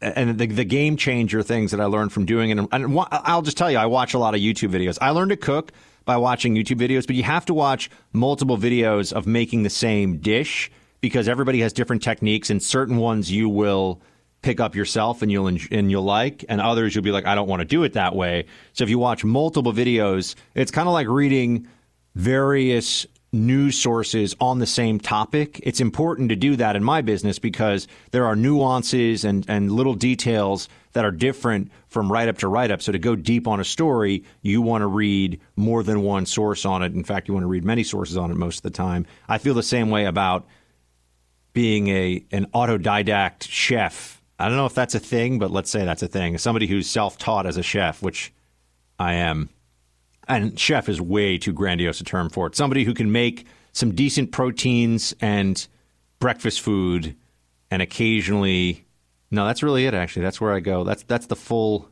and the, the game changer things that I learned from doing it. And I'll just tell you, I watch a lot of YouTube videos. I learned to cook by watching YouTube videos, but you have to watch multiple videos of making the same dish because everybody has different techniques, and certain ones you will pick up yourself and you'll and you'll like, and others you'll be like, I don't want to do it that way. So if you watch multiple videos, it's kind of like reading various news sources on the same topic. It's important to do that in my business because there are nuances and, and little details that are different from write up to write up. So to go deep on a story, you want to read more than one source on it. In fact, you want to read many sources on it most of the time. I feel the same way about being a an autodidact chef I don't know if that's a thing, but let's say that's a thing. Somebody who's self taught as a chef, which I am. And chef is way too grandiose a term for it. Somebody who can make some decent proteins and breakfast food and occasionally no, that's really it actually. That's where I go. That's that's the full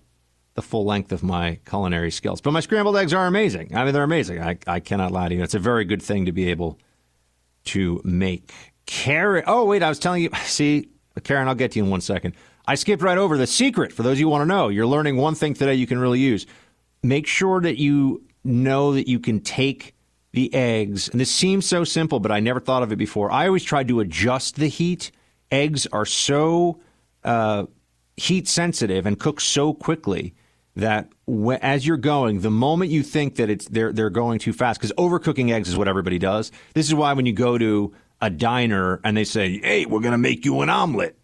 the full length of my culinary skills. But my scrambled eggs are amazing. I mean they're amazing. I, I cannot lie to you. It's a very good thing to be able to make. Karen. Oh wait, I was telling you. See, Karen, I'll get to you in one second. I skipped right over the secret for those you want to know. You're learning one thing today you can really use. Make sure that you know that you can take the eggs, and this seems so simple, but I never thought of it before. I always tried to adjust the heat. Eggs are so uh, heat sensitive and cook so quickly that as you're going, the moment you think that it's they're they're going too fast, because overcooking eggs is what everybody does. This is why when you go to a diner and they say, "Hey, we're going to make you an omelet,"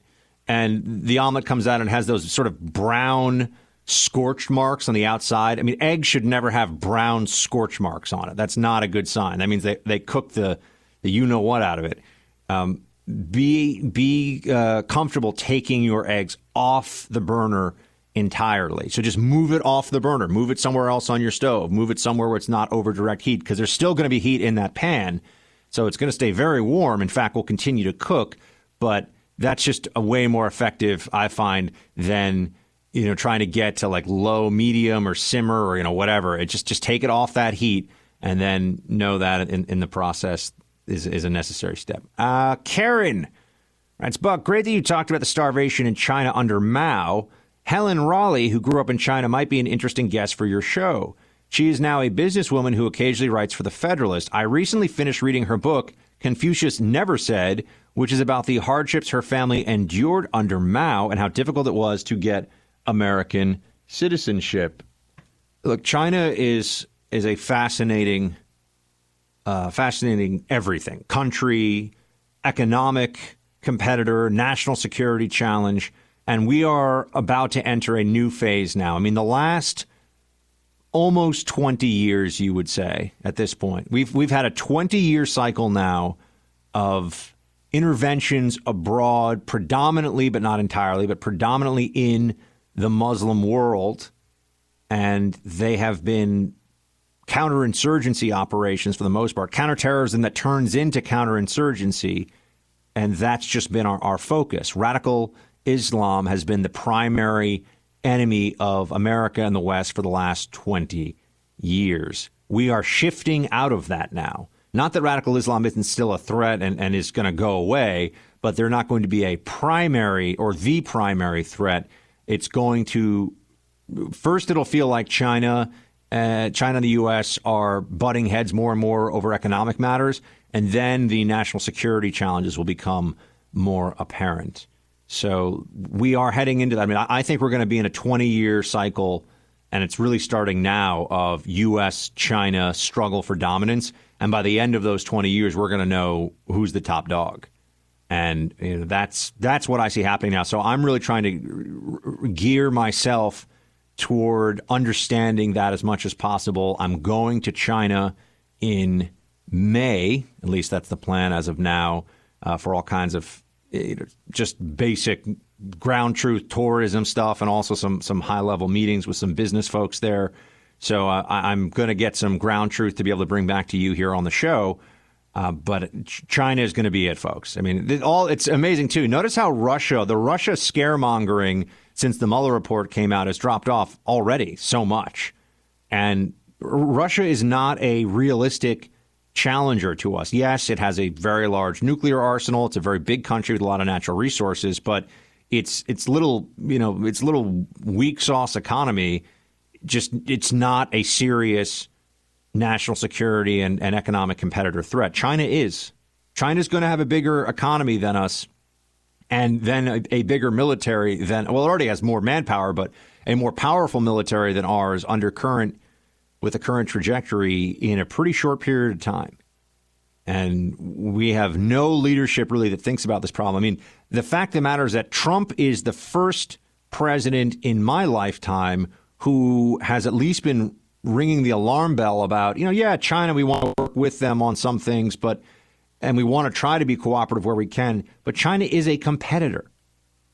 and the omelet comes out and has those sort of brown scorched marks on the outside. I mean, eggs should never have brown scorch marks on it. That's not a good sign. That means they they cook the the you know what out of it. Um, be be uh, comfortable taking your eggs off the burner entirely. So just move it off the burner, move it somewhere else on your stove, move it somewhere where it's not over direct heat because there's still going to be heat in that pan. So it's going to stay very warm. In fact, we'll continue to cook, but that's just a way more effective, I find, than you know trying to get to like low, medium, or simmer, or you know whatever. It just just take it off that heat, and then know that in, in the process is is a necessary step. Uh, Karen, that's Buck. Great that you talked about the starvation in China under Mao. Helen Raleigh, who grew up in China, might be an interesting guest for your show. She is now a businesswoman who occasionally writes for The Federalist. I recently finished reading her book, Confucius Never Said, which is about the hardships her family endured under Mao and how difficult it was to get American citizenship. Look, China is is a fascinating, uh, fascinating everything country, economic competitor, national security challenge. And we are about to enter a new phase now. I mean, the last almost 20 years, you would say, at this point. We've, we've had a 20 year cycle now of interventions abroad, predominantly, but not entirely, but predominantly in the Muslim world. And they have been counterinsurgency operations for the most part, counterterrorism that turns into counterinsurgency. And that's just been our, our focus. Radical Islam has been the primary enemy of America and the West for the last 20 years. We are shifting out of that now. Not that radical Islam isn't still a threat and, and is going to go away, but they're not going to be a primary or the primary threat. It's going to, first, it'll feel like China. Uh, China and the U.S. are butting heads more and more over economic matters, and then the national security challenges will become more apparent. So we are heading into that. I mean, I think we're going to be in a 20 year cycle, and it's really starting now of U.S. China struggle for dominance. And by the end of those 20 years, we're going to know who's the top dog. And you know, that's that's what I see happening now. So I'm really trying to gear myself toward understanding that as much as possible. I'm going to China in May, at least that's the plan as of now, uh, for all kinds of just basic ground truth tourism stuff, and also some some high level meetings with some business folks there. So uh, I'm going to get some ground truth to be able to bring back to you here on the show. Uh, but China is going to be it, folks. I mean, all it's amazing too. Notice how Russia, the Russia scaremongering since the Mueller report came out, has dropped off already so much, and Russia is not a realistic challenger to us. Yes, it has a very large nuclear arsenal. It's a very big country with a lot of natural resources, but its its little you know its little weak sauce economy just it's not a serious national security and, and economic competitor threat. China is. China's going to have a bigger economy than us and then a, a bigger military than well it already has more manpower, but a more powerful military than ours under current with the current trajectory in a pretty short period of time. And we have no leadership really that thinks about this problem. I mean, the fact of the matter is that Trump is the first president in my lifetime who has at least been ringing the alarm bell about, you know, yeah, China, we want to work with them on some things, but, and we want to try to be cooperative where we can, but China is a competitor.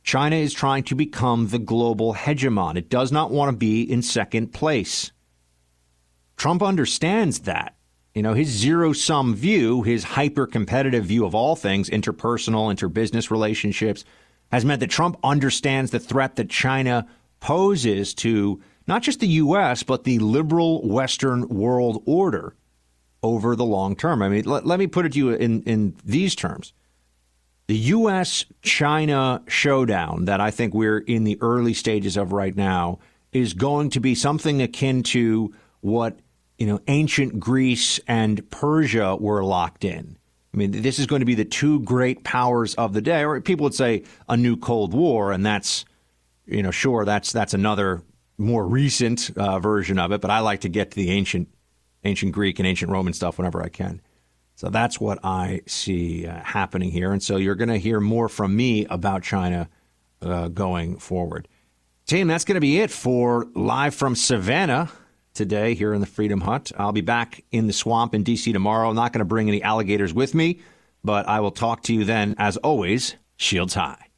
China is trying to become the global hegemon. It does not want to be in second place. Trump understands that. You know, his zero sum view, his hyper competitive view of all things, interpersonal, interbusiness relationships, has meant that Trump understands the threat that China poses to not just the U.S., but the liberal Western world order over the long term. I mean, let, let me put it to you in, in these terms. The U.S. China showdown that I think we're in the early stages of right now is going to be something akin to what you know, ancient Greece and Persia were locked in. I mean, this is going to be the two great powers of the day, or people would say a new Cold War, and that's, you know, sure, that's that's another more recent uh, version of it, but I like to get to the ancient, ancient Greek and ancient Roman stuff whenever I can. So that's what I see uh, happening here. And so you're going to hear more from me about China uh, going forward. Team, that's going to be it for Live from Savannah today here in the Freedom Hut. I'll be back in the swamp in D.C. tomorrow. I'm not going to bring any alligators with me, but I will talk to you then. As always, shields high.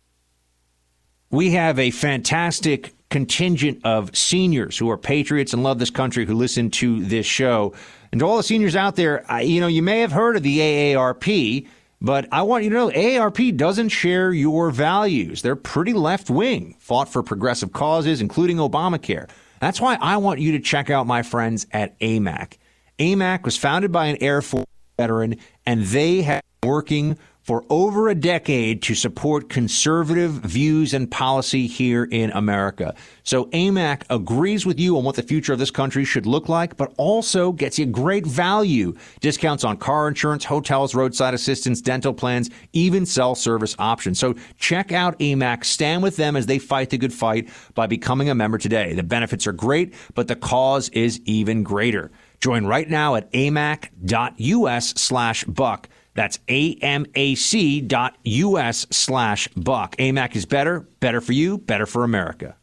We have a fantastic contingent of seniors who are patriots and love this country who listen to this show. And to all the seniors out there, you know, you may have heard of the AARP, but I want you to know AARP doesn't share your values. They're pretty left wing, fought for progressive causes, including Obamacare. That's why I want you to check out my friends at AMAC. AMAC was founded by an Air Force veteran, and they have working for over a decade to support conservative views and policy here in America. So AMAC agrees with you on what the future of this country should look like, but also gets you great value. Discounts on car insurance, hotels, roadside assistance, dental plans, even cell service options. So check out AMAC. Stand with them as they fight the good fight by becoming a member today. The benefits are great, but the cause is even greater. Join right now at amac.us slash buck. That's amac.us slash buck. AMAC is better, better for you, better for America.